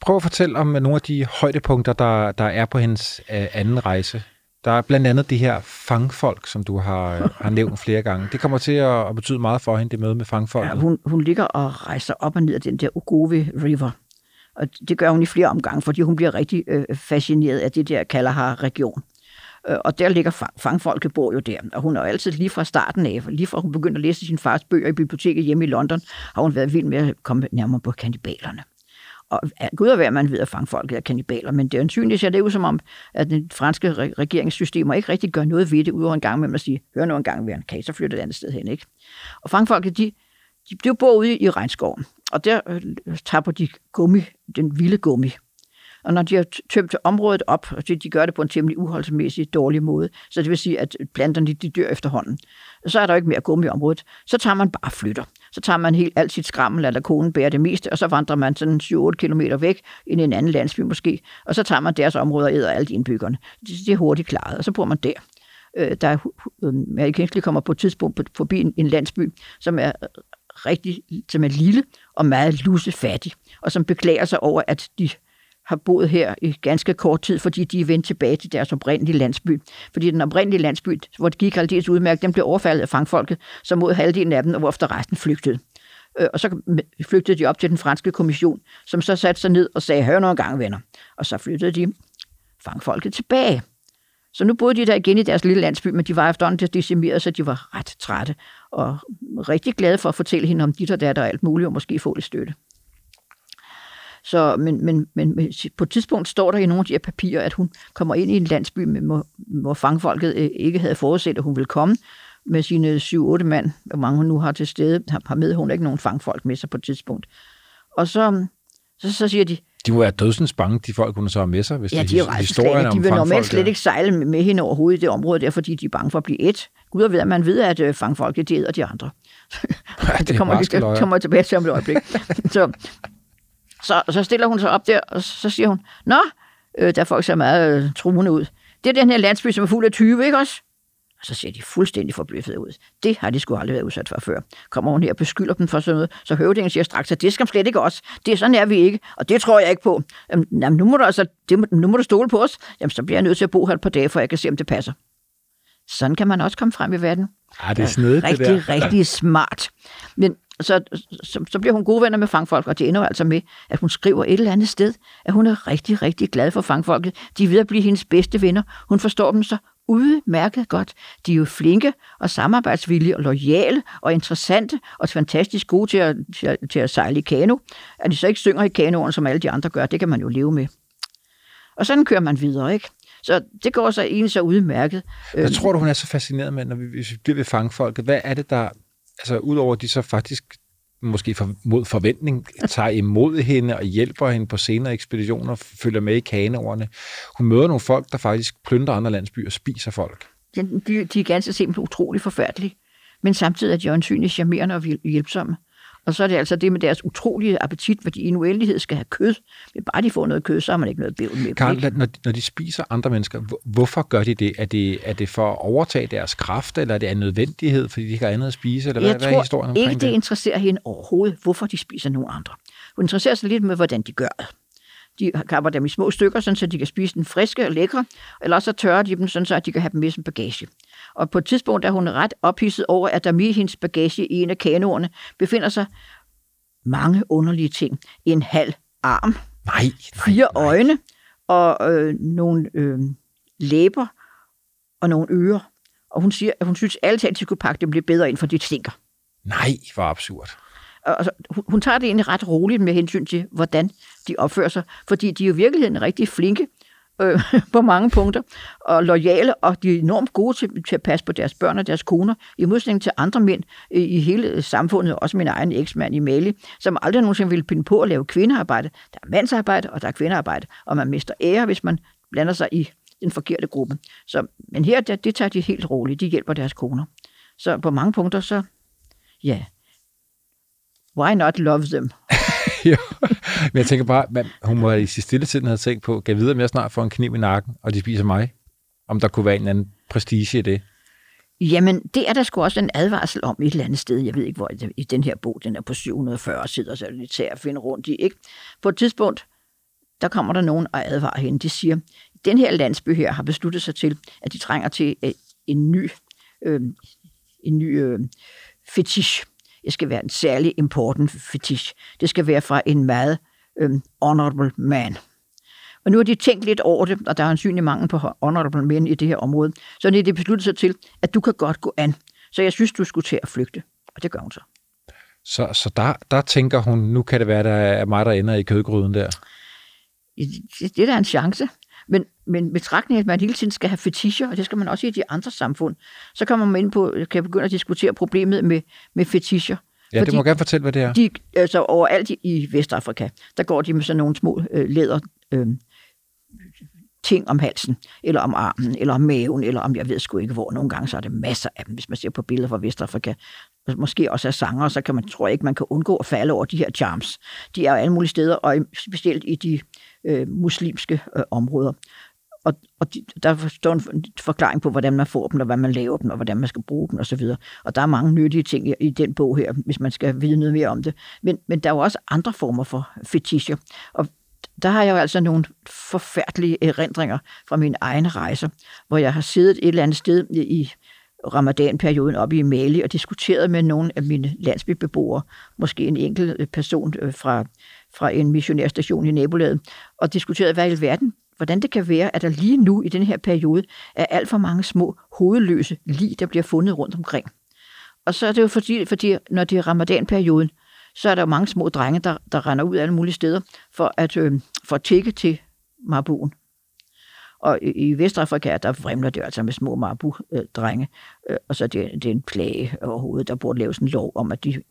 Prøv at fortælle om nogle af de højdepunkter, der, der er på hendes øh, anden rejse. Der er blandt andet de her fangfolk, som du har, har nævnt flere gange. Det kommer til at, at betyde meget for hende, det møde med fangfolket. Ja, hun, hun ligger og rejser op og ned af den der Ogove River. Og det gør hun i flere omgange, fordi hun bliver rigtig øh, fascineret af det der Kalahar-region. Øh, Og der ligger fang, fangfolket bor jo der. Og hun er jo altid lige fra starten af, lige fra hun begyndte at læse sin fars bøger i biblioteket hjemme i London, har hun været vild med at komme nærmere på kannibalerne. Og gud at være, man ved at fange folk er kanibaler, men det er ansynligt at det ud som om, at den franske re- regeringssystemer ikke rigtig gør noget ved det, udover en gang med at sige, hør nu en gang, hvad kan I så flytte et andet sted hen, ikke? Og fangfolket, de, de blev bor ude i regnskoven, og der øh, tapper de gummi, den vilde gummi. Og når de har tømt området op, og de, de gør det på en temmelig uholdsmæssig dårlig måde, så det vil sige, at planterne de dør efterhånden, så er der jo ikke mere gummi i området. Så tager man bare flytter. Så tager man helt alt sit skrammel, eller konen bærer det meste, og så vandrer man sådan 7-8 km væk ind i en anden landsby måske, og så tager man deres område og æder alle de indbyggerne. Det, det er hurtigt klaret, og så bor man der. Øh, der er, øh, Mary Kingsley kommer på et tidspunkt på- forbi en, en landsby, som er øh, rigtig, som er lille og meget lussefattig, og som beklager sig over, at de har boet her i ganske kort tid, fordi de er vendt tilbage til deres oprindelige landsby. Fordi den oprindelige landsby, hvor det gik aldeles udmærket, den blev overfaldet af fangfolket, så mod halvdelen af dem, og hvorefter resten flygtede. Øh, og så flygtede de op til den franske kommission, som så satte sig ned og sagde, hør nu en gang, venner. Og så flyttede de fangfolket tilbage. Så nu boede de der igen i deres lille landsby, men de var efterhånden til decimeret, så de var ret trætte og rigtig glade for at fortælle hende om dit og datter og alt muligt, og måske få lidt støtte. Så, men, men, men på et tidspunkt står der i nogle af de her papirer, at hun kommer ind i en landsby, med- hvor, hvor fangfolket øh, ikke havde forudset, at hun ville komme med sine 7-8 mand, hvor mange hun nu har til stede, har har med. Hun har ikke nogen fangfolk med sig på et tidspunkt. Og så, så, så siger de, De må være dødsens bange, de folk, hun så har med sig, hvis Ja, det de er jo his- rædselsslagende. De vil normalt slet ikke sejle med- med hende overhovedet i det område, der, fordi de er bange for at blive et. Gud og ved, at man ved, at øh, fangfolket, de æder de andre. Ja, det kommer, barske det kommer tilbage til om et øjeblik. så, så, så stiller hun sig op der, og så siger hun, Nå, øh, der er folk ser meget øh, truende ud. Det er den her landsby, som er fuld af 20, ikke også? Og så ser de fuldstændig forbløffet ud. Det har de sgu aldrig været udsat for før. Kommer hun her og beskylder dem for sådan noget, så høvdingen siger straks, at det skal slet ikke os. Det er sådan er vi ikke, og det tror jeg ikke på. Jamen, nu, må du altså, det, må- nu må du stole på os. Jamen, så bliver jeg nødt til at bo her et par dage, for jeg kan se, om det passer. Sådan kan man også komme frem i verden. Ja, det er snedigt, det rigtig, der. rigtig smart. Men så, så, så bliver hun gode venner med fangfolk, og det ender altså med, at hun skriver et eller andet sted, at hun er rigtig, rigtig glad for fangfolket. De er ved at blive hendes bedste venner. Hun forstår dem så udmærket godt. De er jo flinke og samarbejdsvillige og lojale og interessante og fantastisk gode til at, til, at, til at sejle i kano. At de så ikke synger i kanoen, som alle de andre gør, det kan man jo leve med. Og sådan kører man videre, ikke? Så det går så egentlig så udmærket. Jeg tror du, hun er så fascineret med, når vi, hvis vi bliver ved fangfolket, hvad er det, der, altså udover at de så faktisk måske for, mod forventning, tager imod hende og hjælper hende på senere ekspeditioner, følger med i kanoerne. Hun møder nogle folk, der faktisk plyndrer andre landsbyer og spiser folk. De, de er ganske simpelthen utrolig forfærdelige. Men samtidig er de øjensynligt charmerende og hjælpsomme. Og så er det altså det med deres utrolige appetit, hvor de i en uendelighed skal have kød. Men bare de får noget kød, så har man ikke noget bævl med. Karl, ikke? når, de- når de spiser andre mennesker, hvor- hvorfor gør de det? Er, det? er det for at overtage deres kraft, eller er det af nødvendighed, fordi de ikke har andet at spise? Eller hvad, Jeg hvad er tror historien ikke, omkring det det? interesserer hende overhovedet, hvorfor de spiser nogle andre. Hun interesserer sig lidt med, hvordan de gør det. De kapper dem i små stykker, sådan, så de kan spise den friske og lækre, eller så tørrer de dem, sådan, så de kan have dem med som bagage. Og på et tidspunkt er hun ret ophidset over, at der med i hendes bagage i en af kanoerne befinder sig mange underlige ting. En halv arm, Nej, nej, fire nej. øjne og øh, nogle øh, læber og nogle ører. Og hun siger, at hun synes alle talt, at de skulle pakke dem lidt bedre ind, for det stinker. Nej, hvor absurd. Og- Altså, hun, hun tager det egentlig ret roligt med hensyn til, hvordan de opfører sig, fordi de er jo i virkeligheden rigtig flinke øh, på mange punkter, og lojale, og de er enormt gode til, til at passe på deres børn og deres koner, i modsætning til andre mænd øh, i hele samfundet, også min egen eksmand i Mali, som aldrig nogensinde ville pinde på at lave kvindearbejde. Der er mandsarbejde, og der er kvindearbejde, og man mister ære, hvis man blander sig i den forkerte gruppe. Så, men her, det, det tager de helt roligt. De hjælper deres koner. Så på mange punkter, så ja, why not love them? ja. Men jeg tænker bare, man, hun må i sin stille tid have tænkt på, kan jeg vide, om jeg snart får en kniv i nakken, og de spiser mig? Om der kunne være en anden prestige i det. Jamen, det er der sgu også en advarsel om et eller andet sted. Jeg ved ikke, hvor i den her bog, den er på 740 sider, så er det lidt at finde rundt i. Ikke? På et tidspunkt, der kommer der nogen og advarer hende. De siger, den her landsby her har besluttet sig til, at de trænger til øh, en ny, øh, en ny øh, fetish. Det skal være en særlig important fetish. Det skal være fra en meget øh, honorable man. Og nu har de tænkt lidt over det, og der er en synlig mangel på honorable men i det her område. Så det er det besluttet sig til, at du kan godt gå an. Så jeg synes, du skulle til at flygte. Og det gør hun så. Så, så der, der tænker hun, nu kan det være, der er mig, der ender i kødgryden der. Det, det er da en chance. Men, men betragtning, at man hele tiden skal have fetischer, og det skal man også i de andre samfund, så kommer man ind på, kan begynde at diskutere problemet med, med fetischer. Ja, det må gerne fortælle, hvad det er. De, altså overalt i, Vestafrika, der går de med sådan nogle små øh, læder øh, ting om halsen, eller om armen, eller om maven, eller om jeg ved sgu ikke hvor. Nogle gange så er det masser af dem, hvis man ser på billeder fra Vestafrika. Måske også er sanger, så kan man, tror jeg ikke, man kan undgå at falde over de her charms. De er jo alle mulige steder, og specielt i de øh, muslimske øh, områder. Og, og de, der står en forklaring på, hvordan man får dem, og hvad man laver dem, og hvordan man skal bruge dem osv. Og der er mange nyttige ting i, i den bog her, hvis man skal vide noget mere om det. Men, men der er jo også andre former for fetischer. Og der har jeg jo altså nogle forfærdelige erindringer fra mine egne rejser, hvor jeg har siddet et eller andet sted i ramadanperioden oppe i Mali og diskuteret med nogle af mine landsbybeboere, måske en enkelt øh, person øh, fra, fra en missionærstation i nabolaget, og diskuteret, hvad i verden, hvordan det kan være, at der lige nu i den her periode er alt for mange små hovedløse lig, der bliver fundet rundt omkring. Og så er det jo fordi, fordi når det er ramadanperioden, så er der jo mange små drenge, der, der render ud alle mulige steder for at, øh, for at tække til marbuen. Og i, i Vestafrika, der vrimler det altså med små marbu-drenge, øh, og så det, det er en plage overhovedet. Der burde laves en lov om, at de,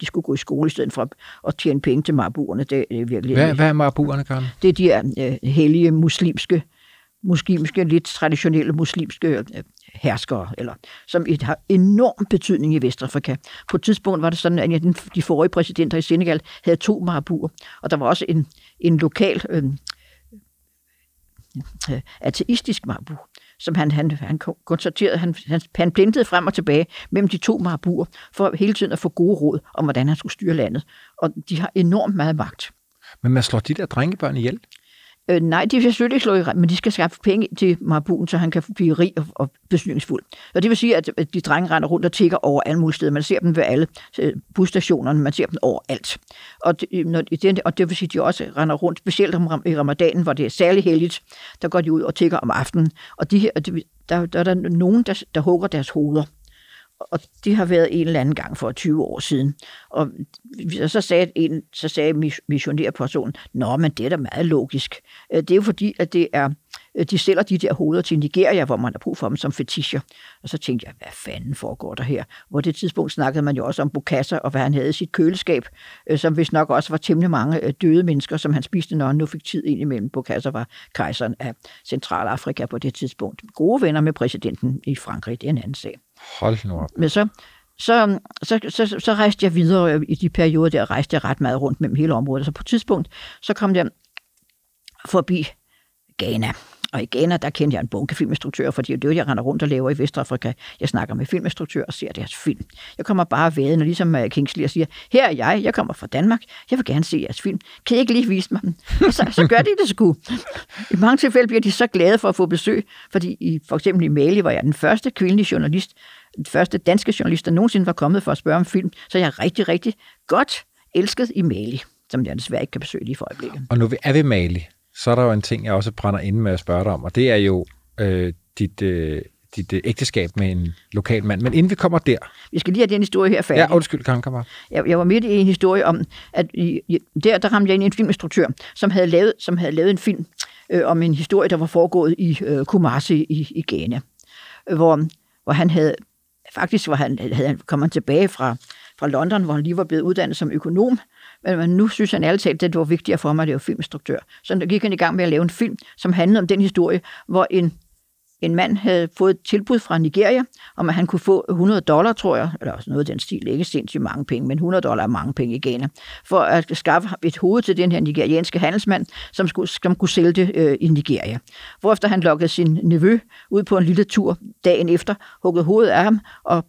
de skulle gå i skole i stedet for at tjene penge til marbuerne. Det, det er virkelig... Hvad, hvad er marbuerne, Karen? Det er de her øh, hellige muslimske, muslimske, lidt traditionelle muslimske øh, herskere, eller, som har enorm betydning i Vestafrika. På et tidspunkt var det sådan, at de forrige præsidenter i Senegal havde to marabuer, og der var også en, en lokal øh, øh, ateistisk marabu, som han, han, han konstaterede, han, han, han blindede frem og tilbage mellem de to marabuer, for hele tiden at få gode råd om, hvordan han skulle styre landet. Og de har enormt meget magt. Men man slår de der drengebørn ihjel? Øh, nej, de vil selvfølgelig ikke slå i men de skal skaffe penge til Marbuen, så han kan blive rig og, og besynningsfuld. Og det vil sige, at, de drenge render rundt og tigger over alle mulige steder. Man ser dem ved alle øh, busstationerne, man ser dem overalt. Og øh, det, når, det, og det vil sige, at de også render rundt, specielt om, i ramadanen, hvor det er særlig heldigt, der går de ud og tigger om aftenen. Og de her, der, der, der er der nogen, der, der hugger deres hoveder og det har været en eller anden gang for 20 år siden. Og så sagde, en, så sagde missionærpersonen, nå, men det er da meget logisk. Øh, det er jo fordi, at det er, øh, de sælger de der hoveder til Nigeria, hvor man har brug for dem som fetischer. Og så tænkte jeg, hvad fanden foregår der her? Hvor det tidspunkt snakkede man jo også om Bukassa, og hvad han havde i sit køleskab, øh, som vist nok også var temmelig mange døde mennesker, som han spiste, når han nu fik tid ind imellem. Bukassa var kejseren af Centralafrika på det tidspunkt. Gode venner med præsidenten i Frankrig, det er en anden sag. Hold nu op. Men så, så, så, så, så rejste jeg videre i de perioder, der rejste jeg ret meget rundt mellem hele området. Så på et tidspunkt, så kom jeg forbi Ghana. Og i Ghana, der kendte jeg en bunke filminstruktører, fordi det er det, jeg render rundt og laver i Vestafrika. Jeg snakker med filminstruktører og ser deres film. Jeg kommer bare ved, når ligesom øh, Kingsley og siger, her er jeg, jeg kommer fra Danmark, jeg vil gerne se jeres film. Kan I ikke lige vise mig den? Og så, så gør de det sgu. I mange tilfælde bliver de så glade for at få besøg, fordi i, for eksempel i Mali var jeg den første kvindelige journalist, den første danske journalist, der nogensinde var kommet for at spørge om film, så jeg er rigtig, rigtig godt elsket i Mali, som jeg desværre ikke kan besøge lige for øjeblikket. Og nu er vi Mali så er der jo en ting, jeg også brænder inde med at spørge dig om, og det er jo øh, dit, øh, dit øh, ægteskab med en lokal mand. Men inden vi kommer der... Vi skal lige have den historie her færdig. Ja, undskyld, kan jeg, jeg var midt i en historie om, at i, der, der ramte jeg ind i en filminstruktør, som havde lavet, som havde lavet en film øh, om en historie, der var foregået i øh, Kumasi i, i Ghana, hvor, hvor han havde... Faktisk var han, havde kom han tilbage fra, fra London, hvor han lige var blevet uddannet som økonom, men nu synes han ærligt talt, at det var vigtigere for mig at lave filminstruktør. Så der gik han i gang med at lave en film, som handlede om den historie, hvor en, en mand havde fået et tilbud fra Nigeria, om at han kunne få 100 dollar, tror jeg, eller også noget af den stil, ikke sindssygt mange penge, men 100 dollar er mange penge i Ghana, for at skaffe et hoved til den her nigerianske handelsmand, som, skulle, som kunne sælge det øh, i Nigeria. Hvorefter han lokkede sin nevø ud på en lille tur dagen efter, huggede hovedet af ham og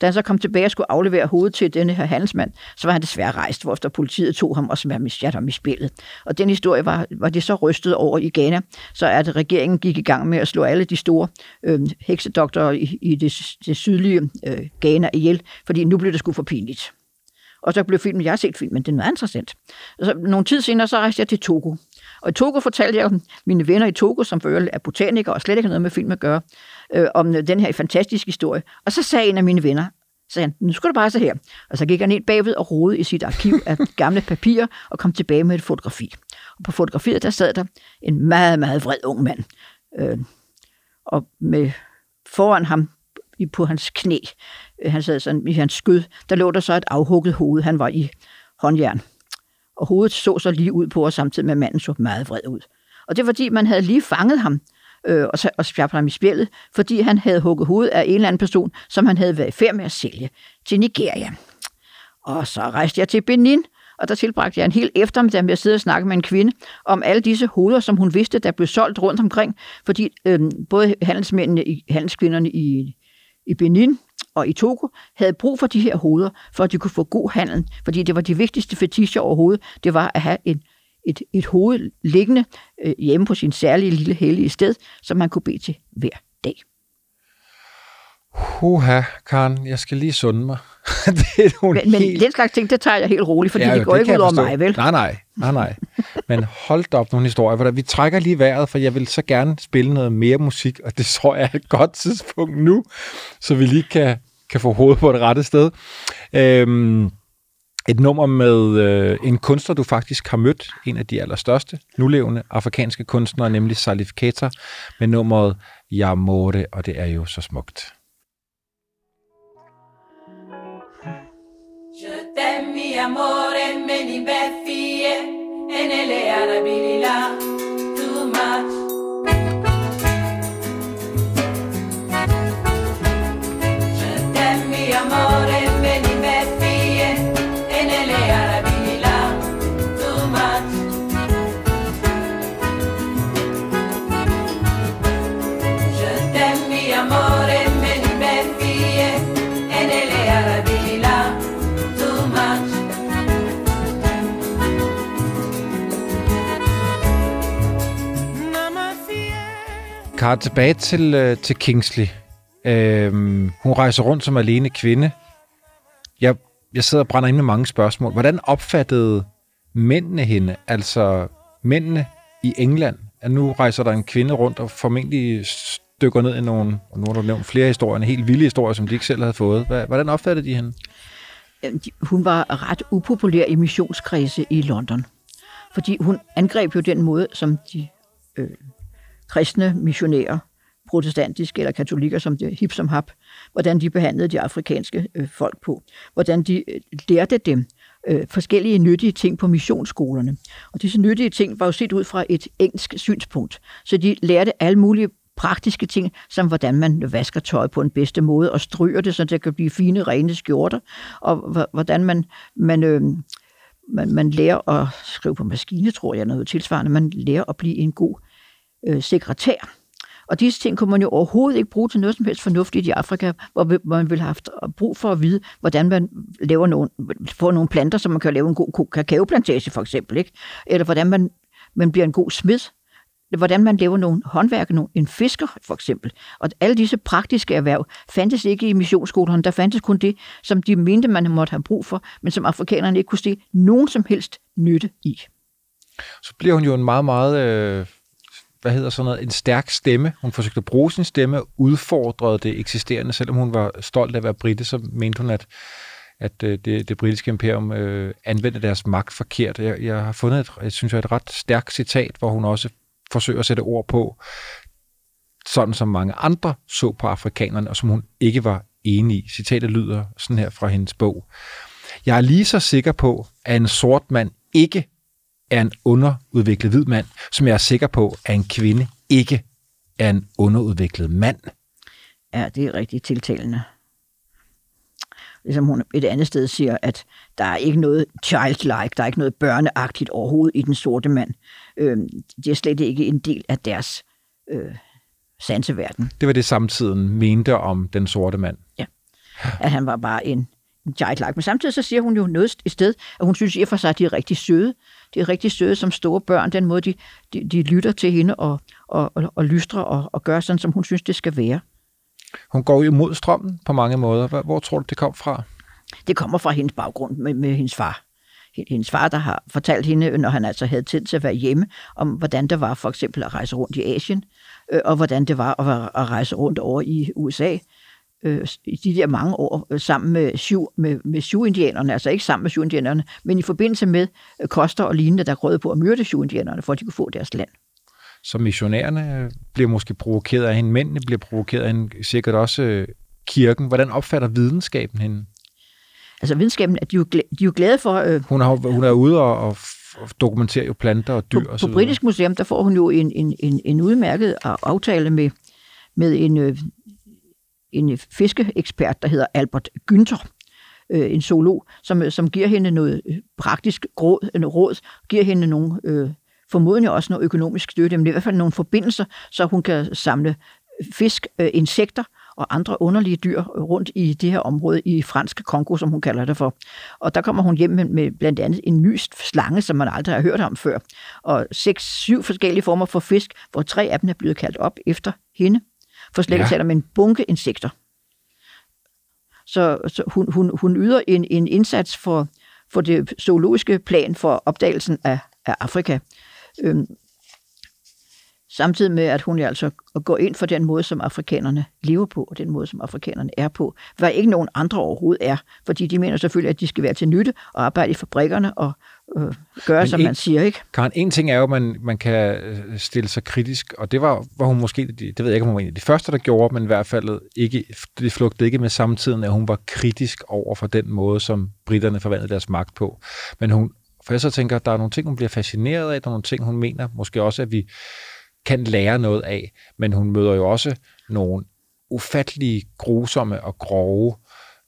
da han så kom tilbage og skulle aflevere hovedet til denne her handelsmand, så var han desværre rejst, hvorefter politiet tog ham og smadrede ham i spillet. Og den historie var, var det så rystet over i Ghana, så at regeringen gik i gang med at slå alle de store øh, heksedoktorer i, i det, det sydlige øh, Ghana ihjel, fordi nu blev det sgu for pinligt. Og så blev filmen, jeg har set filmen, den var interessant. Så nogle tid senere, så rejste jeg til Togo. Og i Togo fortalte jeg mine venner i Togo, som for er botanikere og slet ikke har noget med film at gøre, øh, om den her fantastiske historie. Og så sagde en af mine venner, sagde han, nu skal du bare se her. Og så gik han ind bagved og rode i sit arkiv af gamle papirer og kom tilbage med et fotografi. Og på fotografiet, der sad der en meget, meget vred ung mand. Øh, og med foran ham på hans knæ, øh, han sad sådan i hans skød, der lå der så et afhugget hoved. Han var i håndjern. Og hovedet så så lige ud på, og samtidig med at manden så meget vred ud. Og det er fordi, man havde lige fanget ham øh, og, og spjærpet ham i spjældet, fordi han havde hugget hovedet af en eller anden person, som han havde været i færd med at sælge til Nigeria. Og så rejste jeg til Benin, og der tilbragte jeg en hel eftermiddag med at sidde og snakke med en kvinde om alle disse hoveder, som hun vidste, der blev solgt rundt omkring, fordi øh, både handelsmændene, i, handelskvinderne i, i Benin og i Togo havde brug for de her hoveder, for at de kunne få god handel, fordi det var de vigtigste fetischer overhovedet, det var at have en, et, et hoved liggende øh, hjemme på sin særlige lille hellige sted, som man kunne bede til hver dag. Huha, Karen, jeg skal lige sunde mig. det er nogle Men, men helt... den slags ting, det tager jeg helt roligt, fordi Ja, jo, det går ikke kan ud over forstå. mig, vel? Nej, nej, nej, nej. Men hold da op nogle historier. Hvordan vi trækker lige vejret, for jeg vil så gerne spille noget mere musik, og det tror jeg er et godt tidspunkt nu, så vi lige kan, kan få hovedet på det rette sted. Øhm, et nummer med øh, en kunstner, du faktisk har mødt, en af de allerstørste nulevende afrikanske kunstnere, nemlig Salif Keita, med nummeret Yamore, og det er jo så smukt. Je t'aime, mi amore, meni beffie, e nelle arabilila, too Karl, tilbage til, øh, til Kingsley. Øhm, hun rejser rundt som alene kvinde. Jeg, jeg sidder og brænder ind med mange spørgsmål. Hvordan opfattede mændene hende? Altså mændene i England. At nu rejser der en kvinde rundt og formentlig stykker ned i nogle, og nu har du nævnt flere historier, en helt vilde historie, som de ikke selv havde fået. Hvad- Hvordan opfattede de hende? Hun var ret upopulær i missionskredse i London. Fordi hun angreb jo den måde, som de øh, kristne missionærer, protestantiske eller katolikker, som det hip som hap, hvordan de behandlede de afrikanske øh, folk på. Hvordan de øh, lærte dem øh, forskellige nyttige ting på missionsskolerne. Og disse nyttige ting var jo set ud fra et engelsk synspunkt. Så de lærte alle mulige praktiske ting, som hvordan man vasker tøj på den bedste måde og stryger det, så det kan blive fine, rene skjorter, og hvordan man, man, øh, man, man lærer at skrive på maskine, tror jeg, noget tilsvarende. Man lærer at blive en god øh, sekretær. Og disse ting kunne man jo overhovedet ikke bruge til noget som helst fornuftigt i Afrika, hvor man ville have haft øh, brug for at vide, hvordan man laver nogle, får nogle planter, så man kan lave en god kakaoplantage for eksempel, ikke? eller hvordan man, man bliver en god smed, hvordan man laver nogle håndværk, nogle, en fisker for eksempel. Og alle disse praktiske erhverv fandtes ikke i missionsskolerne. Der fandtes kun det, som de mente, man måtte have brug for, men som afrikanerne ikke kunne se nogen som helst nytte i. Så bliver hun jo en meget, meget, øh, hvad hedder sådan noget, en stærk stemme. Hun forsøgte at bruge sin stemme, udfordrede det eksisterende, selvom hun var stolt af at være britte, så mente hun, at at øh, det, det britiske imperium øh, anvendte deres magt forkert. Jeg, jeg har fundet et, jeg synes, jeg, et ret stærkt citat, hvor hun også forsøger at sætte ord på, sådan som mange andre så på afrikanerne, og som hun ikke var enig i. Citatet lyder sådan her fra hendes bog. Jeg er lige så sikker på, at en sort mand ikke er en underudviklet hvid mand, som jeg er sikker på, at en kvinde ikke er en underudviklet mand. Ja, det er rigtig tiltalende. Ligesom hun et andet sted siger, at der er ikke noget childlike, der er ikke noget børneagtigt overhovedet i den sorte mand. Øh, det er slet ikke en del af deres øh, sanseverden. Det var det samtiden mente om den sorte mand. At han var bare en, en childlike. Men samtidig så siger hun jo noget et sted, at hun synes i og for sig, at de er rigtig søde. De er rigtig søde som store børn, den måde, de, de, de lytter til hende og, og, og, og lystrer og, og gør sådan, som hun synes, det skal være. Hun går jo mod strømmen på mange måder. Hvor, hvor tror du, det kom fra? Det kommer fra hendes baggrund med, med hendes far. Hendes far, der har fortalt hende, når han altså havde tid til at være hjemme, om hvordan det var for eksempel at rejse rundt i Asien, øh, og hvordan det var at, at rejse rundt over i USA, øh, i de der mange år øh, sammen med, Sioux, med, med Sioux-indianerne, altså ikke sammen med Sioux-indianerne, men i forbindelse med øh, koster og lignende, der grøde på at myrde Sioux-indianerne, for at de kunne få deres land. Så missionærerne øh, bliver måske provokeret af hende, mændene bliver provokeret af hende, sikkert også øh, kirken. Hvordan opfatter videnskaben hende? Altså videnskaben, at de er jo, de er jo glade for... Øh, Hun, har, hun er ude og, og dokumenterer jo planter og dyr på, og så på. Britisk Museum, der får hun jo en, en, en, en udmærket a- aftale med, med en, øh, en fiskeekspert, der hedder Albert Günther, øh, en zoolog, som, øh, som giver hende noget øh, praktisk råd, øh, noget råd giver hende nogle, øh, formodentlig også noget økonomisk støtte, men i hvert fald nogle forbindelser, så hun kan samle fisk, øh, insekter og andre underlige dyr rundt i det her område i franske Kongo, som hun kalder det for. Og der kommer hun hjem med, med blandt andet en ny slange, som man aldrig har hørt om før, og seks, syv forskellige former for fisk, hvor tre af dem er blevet kaldt op efter hende. For slet ikke Ja. tale om en bunke insekter. Så, så hun, hun, hun yder en, en indsats for, for det zoologiske plan for opdagelsen af, af Afrika. Øhm, samtidig med, at hun jo altså går ind for den måde, som afrikanerne lever på, og den måde, som afrikanerne er på, hvad ikke nogen andre overhovedet er, fordi de mener selvfølgelig, at de skal være til nytte og arbejde i fabrikkerne og øh, gøre, Men som en- man siger, ikke? Karen, en ting er jo, at man, man kan øh, stille sig kritisk, og det var, var hun måske, de- det ved jeg ikke, om hun var en af de første, der gjorde, men i hvert fald ikke, det flugtede ikke med samtiden, at hun var kritisk over for den måde, som britterne forvandlede deres magt på. Men hun, for jeg så tænker, at der er nogle ting, hun bliver fascineret af, der er nogle ting, hun mener, måske også, at vi kan lære noget af, men hun møder jo også nogle ufattelige, grusomme og grove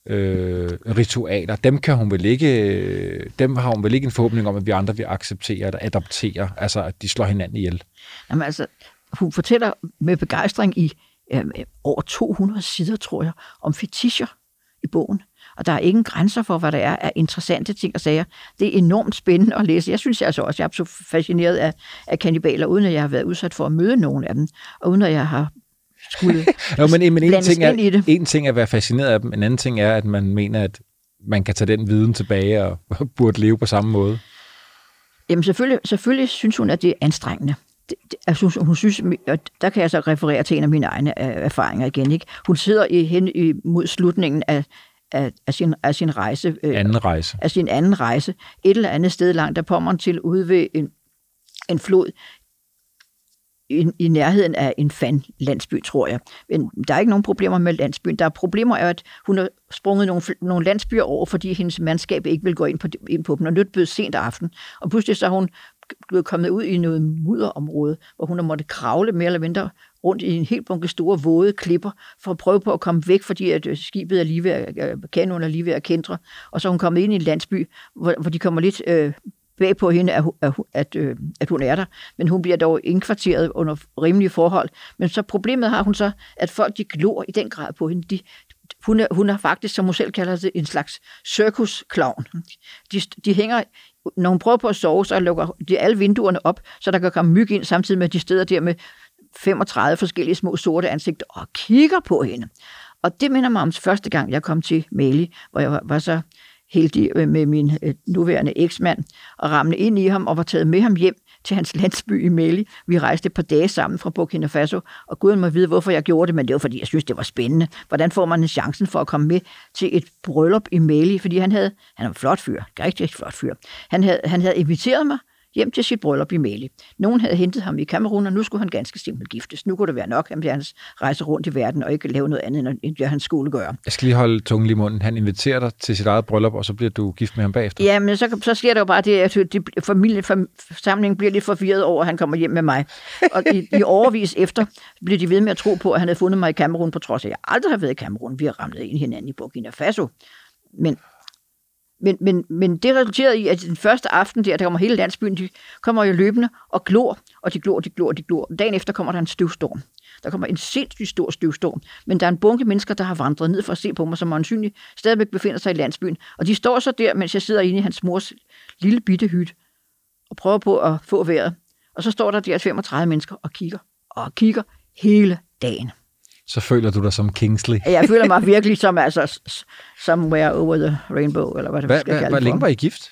øh, ritualer. Dem kan hun vel ikke, dem har hun vel ikke en forhåbning om, at vi andre vil acceptere eller adoptere, altså at de slår hinanden ihjel. Jamen altså, hun fortæller med begejstring i øh, over 200 sider, tror jeg, om fetischer i bogen. Og der er ingen grænser for, hvad der er af interessante ting og sager. Det er enormt spændende at læse. Jeg synes altså også, jeg er så fascineret af, af kannibaler, uden at jeg har været udsat for at møde nogen af dem, og uden at jeg har skulle Jo, men, men en, ting er, en ting er at være fascineret af dem, en anden ting er, at man mener, at man kan tage den viden tilbage og burde leve på samme måde. Jamen selvfølgelig, selvfølgelig synes hun, at det er anstrengende. Det, det, altså, hun synes, og der kan jeg så referere til en af mine egne øh, erfaringer igen. Ikke? Hun sidder i, hen i, mod slutningen af, af, af, sin, af sin rejse, øh, Anden rejse. af sin anden rejse, et eller andet sted langt der Pommern til ude ved en, en flod i, i nærheden af en fan landsby, tror jeg. Men der er ikke nogen problemer med landsbyen. Der er problemer af, at hun har sprunget nogle, nogle landsbyer over, fordi hendes mandskab ikke vil gå ind på, ind på dem, og det sent aften. Og pludselig så er hun blevet kommet ud i noget mudderområde, hvor hun har måttet kravle mere eller mindre rundt i en helt bunke store våde klipper, for at prøve på at komme væk, fordi at øh, skibet er lige ved at, øh, kanonen er lige ved at kendre. Og så er hun kommet ind i en landsby, hvor, hvor de kommer lidt øh, bag på hende, at, at, at, øh, at hun er der. Men hun bliver dog indkvarteret under rimelige forhold. Men så problemet har hun så, at folk de glor i den grad på hende. De, hun, er, hun er faktisk, som hun selv kalder det, en slags circus-clown. De, de hænger, når hun prøver på at sove, så lukker de alle vinduerne op, så der kan komme myg ind, samtidig med, at de steder der med 35 forskellige små sorte ansigter og kigger på hende. Og det minder mig om første gang, jeg kom til Mali, hvor jeg var, var så heldig øh, med min øh, nuværende eksmand og ramle ind i ham og var taget med ham hjem til hans landsby i Mali. Vi rejste et par dage sammen fra Burkina Faso, og Gud må vide, hvorfor jeg gjorde det, men det var, fordi jeg synes, det var spændende. Hvordan får man en chancen for at komme med til et bryllup i Mali? Fordi han havde, han var en flot fyr, rigtig flot fyr. Han havde, han havde inviteret mig hjem til sit bryllup i Mali. Nogen havde hentet ham i Kamerun, og nu skulle han ganske simpelt giftes. Nu kunne det være nok, at han rejse rundt i verden og ikke lave noget andet, end det han skulle gøre. Jeg skal lige holde tungen lige i munden. Han inviterer dig til sit eget bryllup, og så bliver du gift med ham bagefter. Ja, men så, så sker der jo bare det, at det, familien, fam, forsamlingen bliver lidt forvirret over, at han kommer hjem med mig. Og i, i overvis efter bliver de ved med at tro på, at han havde fundet mig i Kamerun, på trods af, at jeg aldrig har været i Kamerun. Vi har ramlet ind hinanden i Burkina Faso. Men, men, men, men det resulterede i, at den første aften der, der kommer hele landsbyen, de kommer jo løbende og glor, og de glor, de glor, de glor. Dagen efter kommer der en støvstorm. Der kommer en sindssygt stor støvstorm. Men der er en bunke mennesker, der har vandret ned for at se på mig, som åndsynligt stadigvæk befinder sig i landsbyen. Og de står så der, mens jeg sidder inde i hans mors lille bitte hytte og prøver på at få vejret. Og så står der der 35 mennesker og kigger og kigger hele dagen. Så føler du dig som Kingsley. Jeg føler mig virkelig som altså somewhere over the rainbow, eller hvad det Hvad, skal hvad, kalde hvor længe var I gift?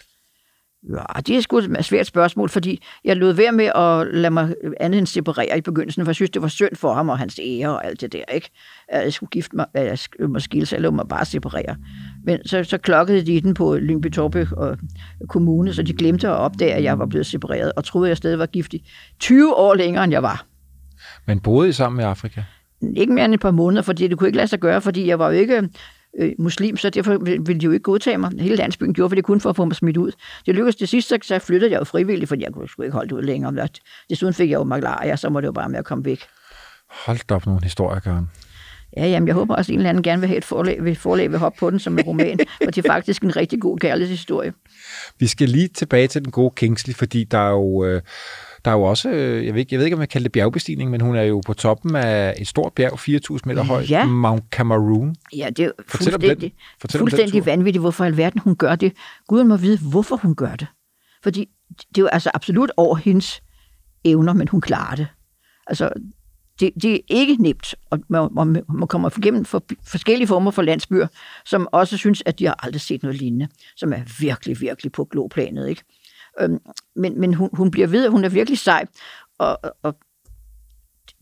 Ja, det er sgu et svært spørgsmål, fordi jeg lod være med at lade mig andet end separere i begyndelsen, for jeg synes, det var synd for ham og hans ære og alt det der, ikke? At jeg skulle gifte mig, at jeg skulle skille sig, eller mig bare separere. Men så, så klokkede de den på Lyngby Torpe og kommune, så de glemte at opdage, at jeg var blevet separeret, og troede, at jeg stadig var gift i 20 år længere, end jeg var. Men boede I sammen med Afrika? Ikke mere end et par måneder, fordi det kunne ikke lade sig gøre, fordi jeg var jo ikke øh, muslim, så derfor ville de jo ikke godtage mig. Hele landsbyen gjorde, for det kun for at få mig smidt ud. Det lykkedes det sidste, så flyttede jeg jo frivilligt, fordi jeg kunne sgu ikke holde det ud længere. Desuden fik jeg jo malaria, så må det jo bare med at komme væk. Hold op nogle historier, Karen. Ja, jamen, jeg håber også, at en eller anden gerne vil have et forlag, vil, forlag vil hoppe på den som en roman, for det er faktisk en rigtig god kærlighedshistorie. Vi skal lige tilbage til den gode Kingsley, fordi der er jo, øh, der er jo også, øh, jeg ved, ikke, jeg ved ikke, om jeg kalder det bjergbestigning, men hun er jo på toppen af et stort bjerg, 4.000 meter højt, Ja. Mount Cameroon. Ja, det er Fortæl fuldstændig, den fuldstændig vanvittigt, hvorfor i alverden hun gør det. Guden må vide, hvorfor hun gør det. Fordi det er jo altså absolut over hendes evner, men hun klarer det. Altså, det, det er ikke nemt, og man, man, man kommer igennem for, forskellige former for landsbyer, som også synes, at de har aldrig set noget lignende, som er virkelig, virkelig på gloplanet, ikke? Øhm, men men hun, hun bliver ved, at hun er virkelig sej, og, og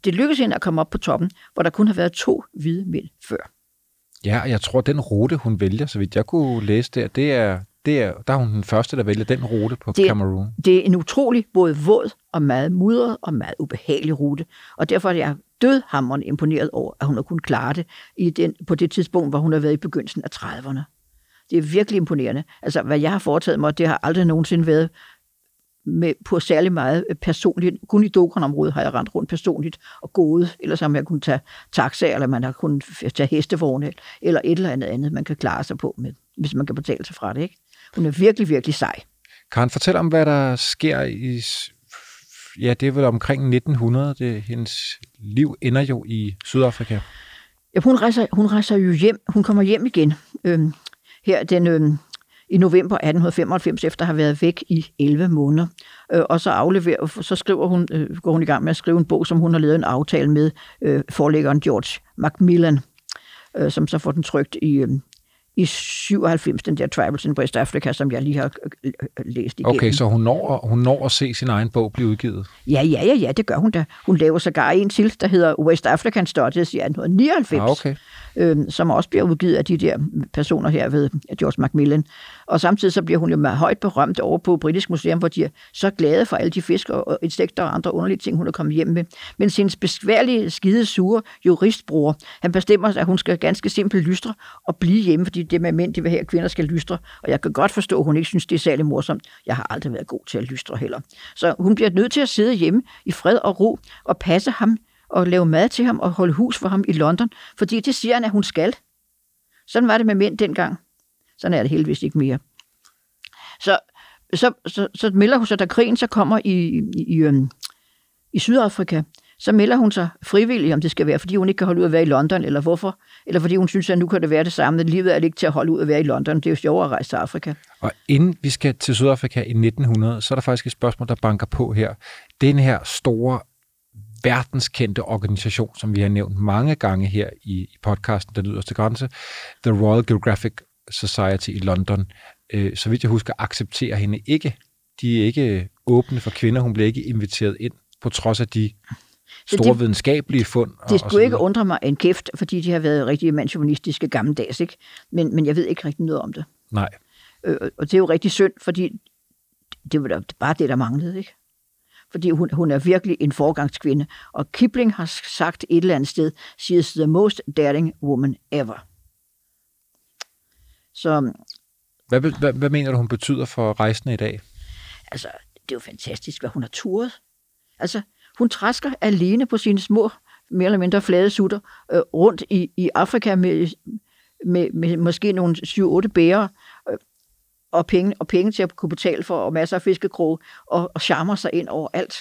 det lykkedes hende at komme op på toppen, hvor der kun har været to hvide mænd før. Ja, og jeg tror, den rute, hun vælger, så vidt jeg kunne læse der, det er, det er, der er hun den første, der vælger den rute på Det- Cameroon. Det er en utrolig både våd og meget mudret og meget ubehagelig rute. Og derfor er jeg dødhammerende imponeret over, at hun har kunnet klare det i den, på det tidspunkt, hvor hun har været i begyndelsen af 30'erne. Det er virkelig imponerende. Altså, hvad jeg har foretaget mig, det har aldrig nogensinde været med, på særlig meget personligt. Kun i Dokron-området har jeg rendt rundt personligt og gået. Ellers har man kunnet tage taxa, eller man har kunnet tage hestevogne, eller et eller andet andet, man kan klare sig på, med, hvis man kan betale sig fra det. Ikke? Hun er virkelig, virkelig sej. Karen, fortæl om, hvad der sker i... Ja, det er vel omkring 1900. Det, hendes liv ender jo i Sydafrika. Ja, hun, rejser, hun rejser jo hjem. Hun kommer hjem igen øhm, her den, øhm, i november 1895, efter at have været væk i 11 måneder. Øh, og så afleverer, så skriver hun, øh, går hun i gang med at skrive en bog, som hun har lavet en aftale med øh, forlæggeren George Macmillan, øh, som så får den trygt i, øh, i 97, den der Tribals in West Africa, som jeg lige har øh, øh, læst igennem. Okay, så hun når, hun når at se sin egen bog blive udgivet. Ja, ja, ja, ja, det gør hun da. Hun laver sågar en til, der hedder West African Studies i 1899 Ah, okay øh, som også bliver udgivet af de der personer her ved George Macmillan. Og samtidig så bliver hun jo meget højt berømt over på Britisk Museum, hvor de er så glade for alle de fisk og insekter og andre underlige ting, hun er kommet hjem med. Men sin besværlige, skide sure juristbror, han bestemmer at hun skal ganske simpelt lystre og blive hjemme, fordi det med mænd, de vil have, at kvinder skal lystre. Og jeg kan godt forstå, at hun ikke synes, det er særlig morsomt. Jeg har aldrig været god til at lystre heller. Så hun bliver nødt til at sidde hjemme i fred og ro og passe ham og lave mad til ham og holde hus for ham i London, fordi det siger han, at hun skal. Sådan var det med mænd dengang. Sådan er det heldigvis ikke mere. Så, så, så, så melder hun sig, da krigen så kommer i, i, i, øhm, i Sydafrika, så melder hun sig frivilligt, om det skal være, fordi hun ikke kan holde ud at være i London, eller hvorfor, eller fordi hun synes, at nu kan det være det samme, at livet er ikke til at holde ud at være i London. Det er jo sjovere at rejse til Afrika. Og inden vi skal til Sydafrika i 1900, så er der faktisk et spørgsmål, der banker på her. Den her store verdenskendte organisation, som vi har nævnt mange gange her i, i podcasten, Den yderste grænse, The Royal Geographic Society i London, øh, så vidt jeg husker, accepterer hende ikke. De er ikke åbne for kvinder. Hun bliver ikke inviteret ind, på trods af de store det- videnskabelige fund. og- Det skulle ikke undre mig en kæft, fordi de har været rigtig mandsjuvenistiske gammeldags, ikke? Men, men jeg ved ikke rigtig noget om det. Nej. Øh, og det er jo rigtig synd, fordi det var da bare det, der manglede, ikke? Fordi hun, hun er virkelig en forgangskvinde. Og Kipling har sagt et eller andet sted, she is the most daring woman ever. Så Hvad, be- hvad, hvad mener du, hun betyder for rejsende i dag? altså, det er jo fantastisk, hvad hun har turet. Altså, hun træsker alene på sine små, mere eller mindre flade sutter, øh, rundt i, i Afrika med, med, med måske nogle 7-8 bærer, og penge, og penge til at kunne betale for, og masser af fiskekroge, og, og charmer sig ind over alt.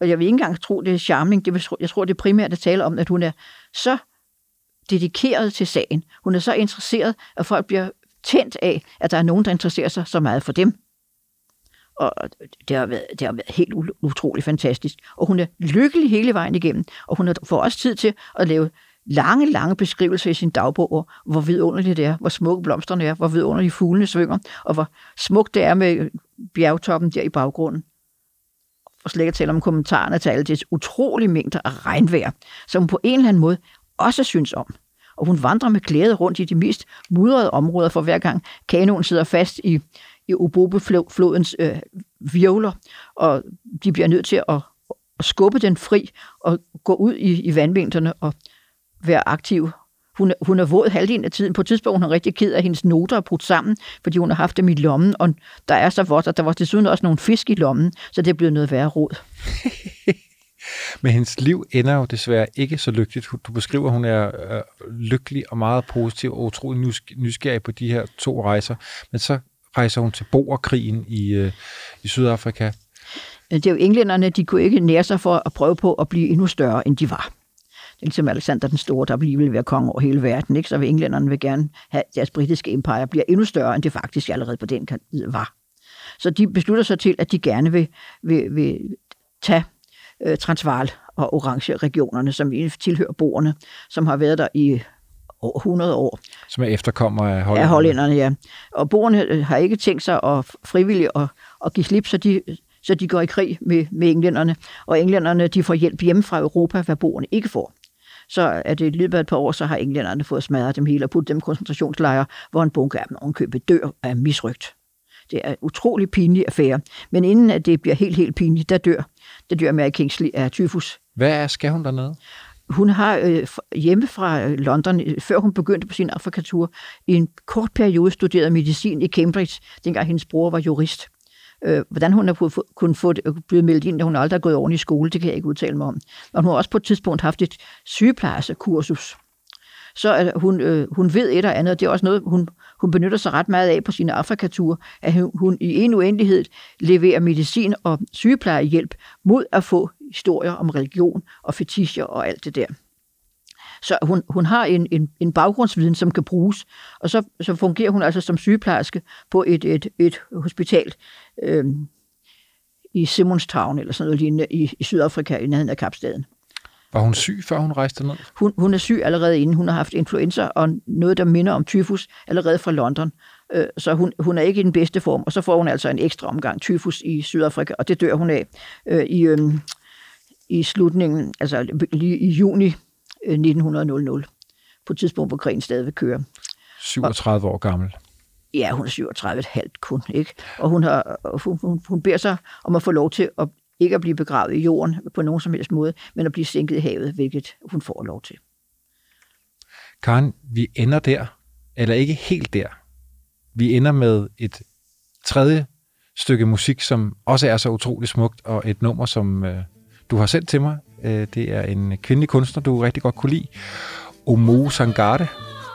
Og jeg vil ikke engang tro, det er charming. Det vil, jeg tror, det er primært at tale om, at hun er så dedikeret til sagen. Hun er så interesseret, at folk bliver tændt af, at der er nogen, der interesserer sig så meget for dem. Og det har været, det har været helt utroligt fantastisk. Og hun er lykkelig hele vejen igennem. Og hun får også tid til at lave lange, lange beskrivelser i sin dagbog, hvor vidunderligt det er, hvor smukke blomsterne er, hvor vidunderligt fuglene synger, og hvor smukt det er med bjergtoppen der i baggrunden. Og slet ikke tale om kommentarerne til alle de utrolige mængder af regnvejr, som hun på en eller anden måde også synes om. Og hun vandrer med glæde rundt i de mest mudrede områder, for hver gang kanonen sidder fast i, i Obobeflodens øh, violer, og de bliver nødt til at, at skubbe den fri og gå ud i, i vandmængderne og være aktiv. Hun, hun er våd halvdelen af tiden. På et tidspunkt hun er rigtig ked af, at hendes noter er brudt sammen, fordi hun har haft dem i lommen, og der er så vådt, og der var desuden også nogle fisk i lommen, så det blevet noget værre rod. Men hendes liv ender jo desværre ikke så lykkeligt. Du beskriver, at hun er øh, lykkelig og meget positiv og utrolig nysgerrig på de her to rejser. Men så rejser hun til Boerkrigen i, øh, i Sydafrika. Det er jo englænderne, de kunne ikke nære sig for at prøve på at blive endnu større, end de var. Ligesom Alexander den Store, der vil være konge over hele verden. Ikke? Så vil englænderne vil gerne have, at deres britiske empire bliver endnu større, end det faktisk allerede på den var. Så de beslutter sig til, at de gerne vil, vil, vil tage øh, Transvaal og Orange regionerne, som tilhører boerne, som har været der i 100 år. Som er efterkommer af hollænderne. Af hollænderne, ja. Og boerne øh, har ikke tænkt sig at frivilligt at, at give slip, så de, så de går i krig med, med englænderne. Og englænderne de får hjælp hjemme fra Europa, hvad boerne ikke får. Så er det i løbet af et par år, så har englænderne fået smadret dem hele og puttet dem i koncentrationslejre, hvor en bunke af dem ovenkøbet dør af misrygt. Det er en utrolig pinlig affære. Men inden at det bliver helt, helt pinligt, der dør, der dør Mary Kingsley af tyfus. Hvad skal hun dernede? Hun har øh, hjemme fra øh, London, øh, før hun begyndte på sin Afrikatur, i en kort periode studeret medicin i Cambridge, dengang hendes bror var jurist. Øh, hvordan hun har kunnet få det, blive meldt ind, da hun aldrig har gået ordentligt i skole, det kan jeg ikke udtale mig om. Og hun har også på et tidspunkt haft et sygeplejerskursus. Så at hun, øh, hun ved et og andet, og det er også noget, hun, hun benytter sig ret meget af på sine Afrikature, at hun, hun i en uendelighed leverer medicin og sygeplejehjælp mod at få historier om religion og fetischer og alt det der. Så hun, hun har en, en, en baggrundsviden, som kan bruges, og så, så fungerer hun altså som sygeplejerske på et, et, et hospital øh, i Simonstown eller sådan noget lignende i, i Sydafrika i nærheden af Kapstaden. Var hun syg, før hun rejste ned? Hun, hun er syg allerede inden. Hun har haft influenza og noget, der minder om tyfus, allerede fra London. Øh, så hun, hun er ikke i den bedste form. Og så får hun altså en ekstra omgang tyfus i Sydafrika, og det dør hun af øh, i, øh, i slutningen, altså lige i juni 1900, på et tidspunkt, hvor krigen stadig kører. 37 år gammel. Ja, hun er 37 halvt kun, ikke? Og hun, har, hun, hun, hun beder sig om at få lov til at ikke at blive begravet i jorden på nogen som helst måde, men at blive sænket i havet, hvilket hun får lov til. Karen, vi ender der, eller ikke helt der. Vi ender med et tredje stykke musik, som også er så utrolig smukt, og et nummer, som øh, du har sendt til mig. Øh, det er en kvindelig kunstner, du rigtig godt kunne lide. Omo Sangare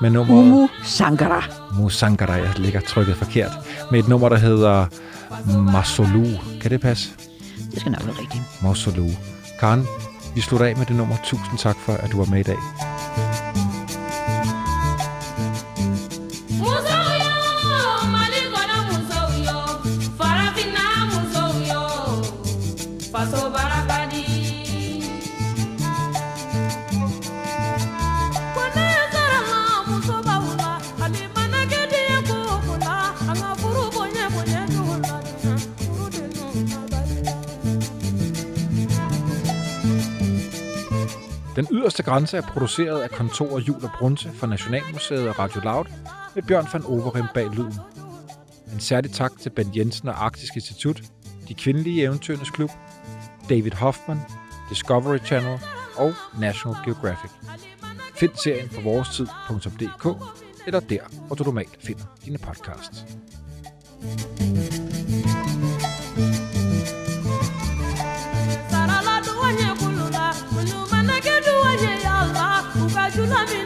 med nummeret... Umu Sangara. Umu Sangara, jeg ligger trykket forkert. Med et nummer, der hedder Masolu. Kan det passe? Det skal nok være rigtigt. Masolu. Karen, vi slutter af med det nummer. Tusind tak for, at du var med i dag. Den yderste grænse er produceret af kontor Jul og Brunse for Nationalmuseet og Radio Loud med Bjørn van Overim bag lyden. En særlig tak til Ben Jensen og Arktisk Institut, De Kvindelige Eventyrernes Klub, David Hoffman, Discovery Channel og National Geographic. Find serien på vorestid.dk eller der, hvor du normalt finder dine podcasts. thank you Şuna bir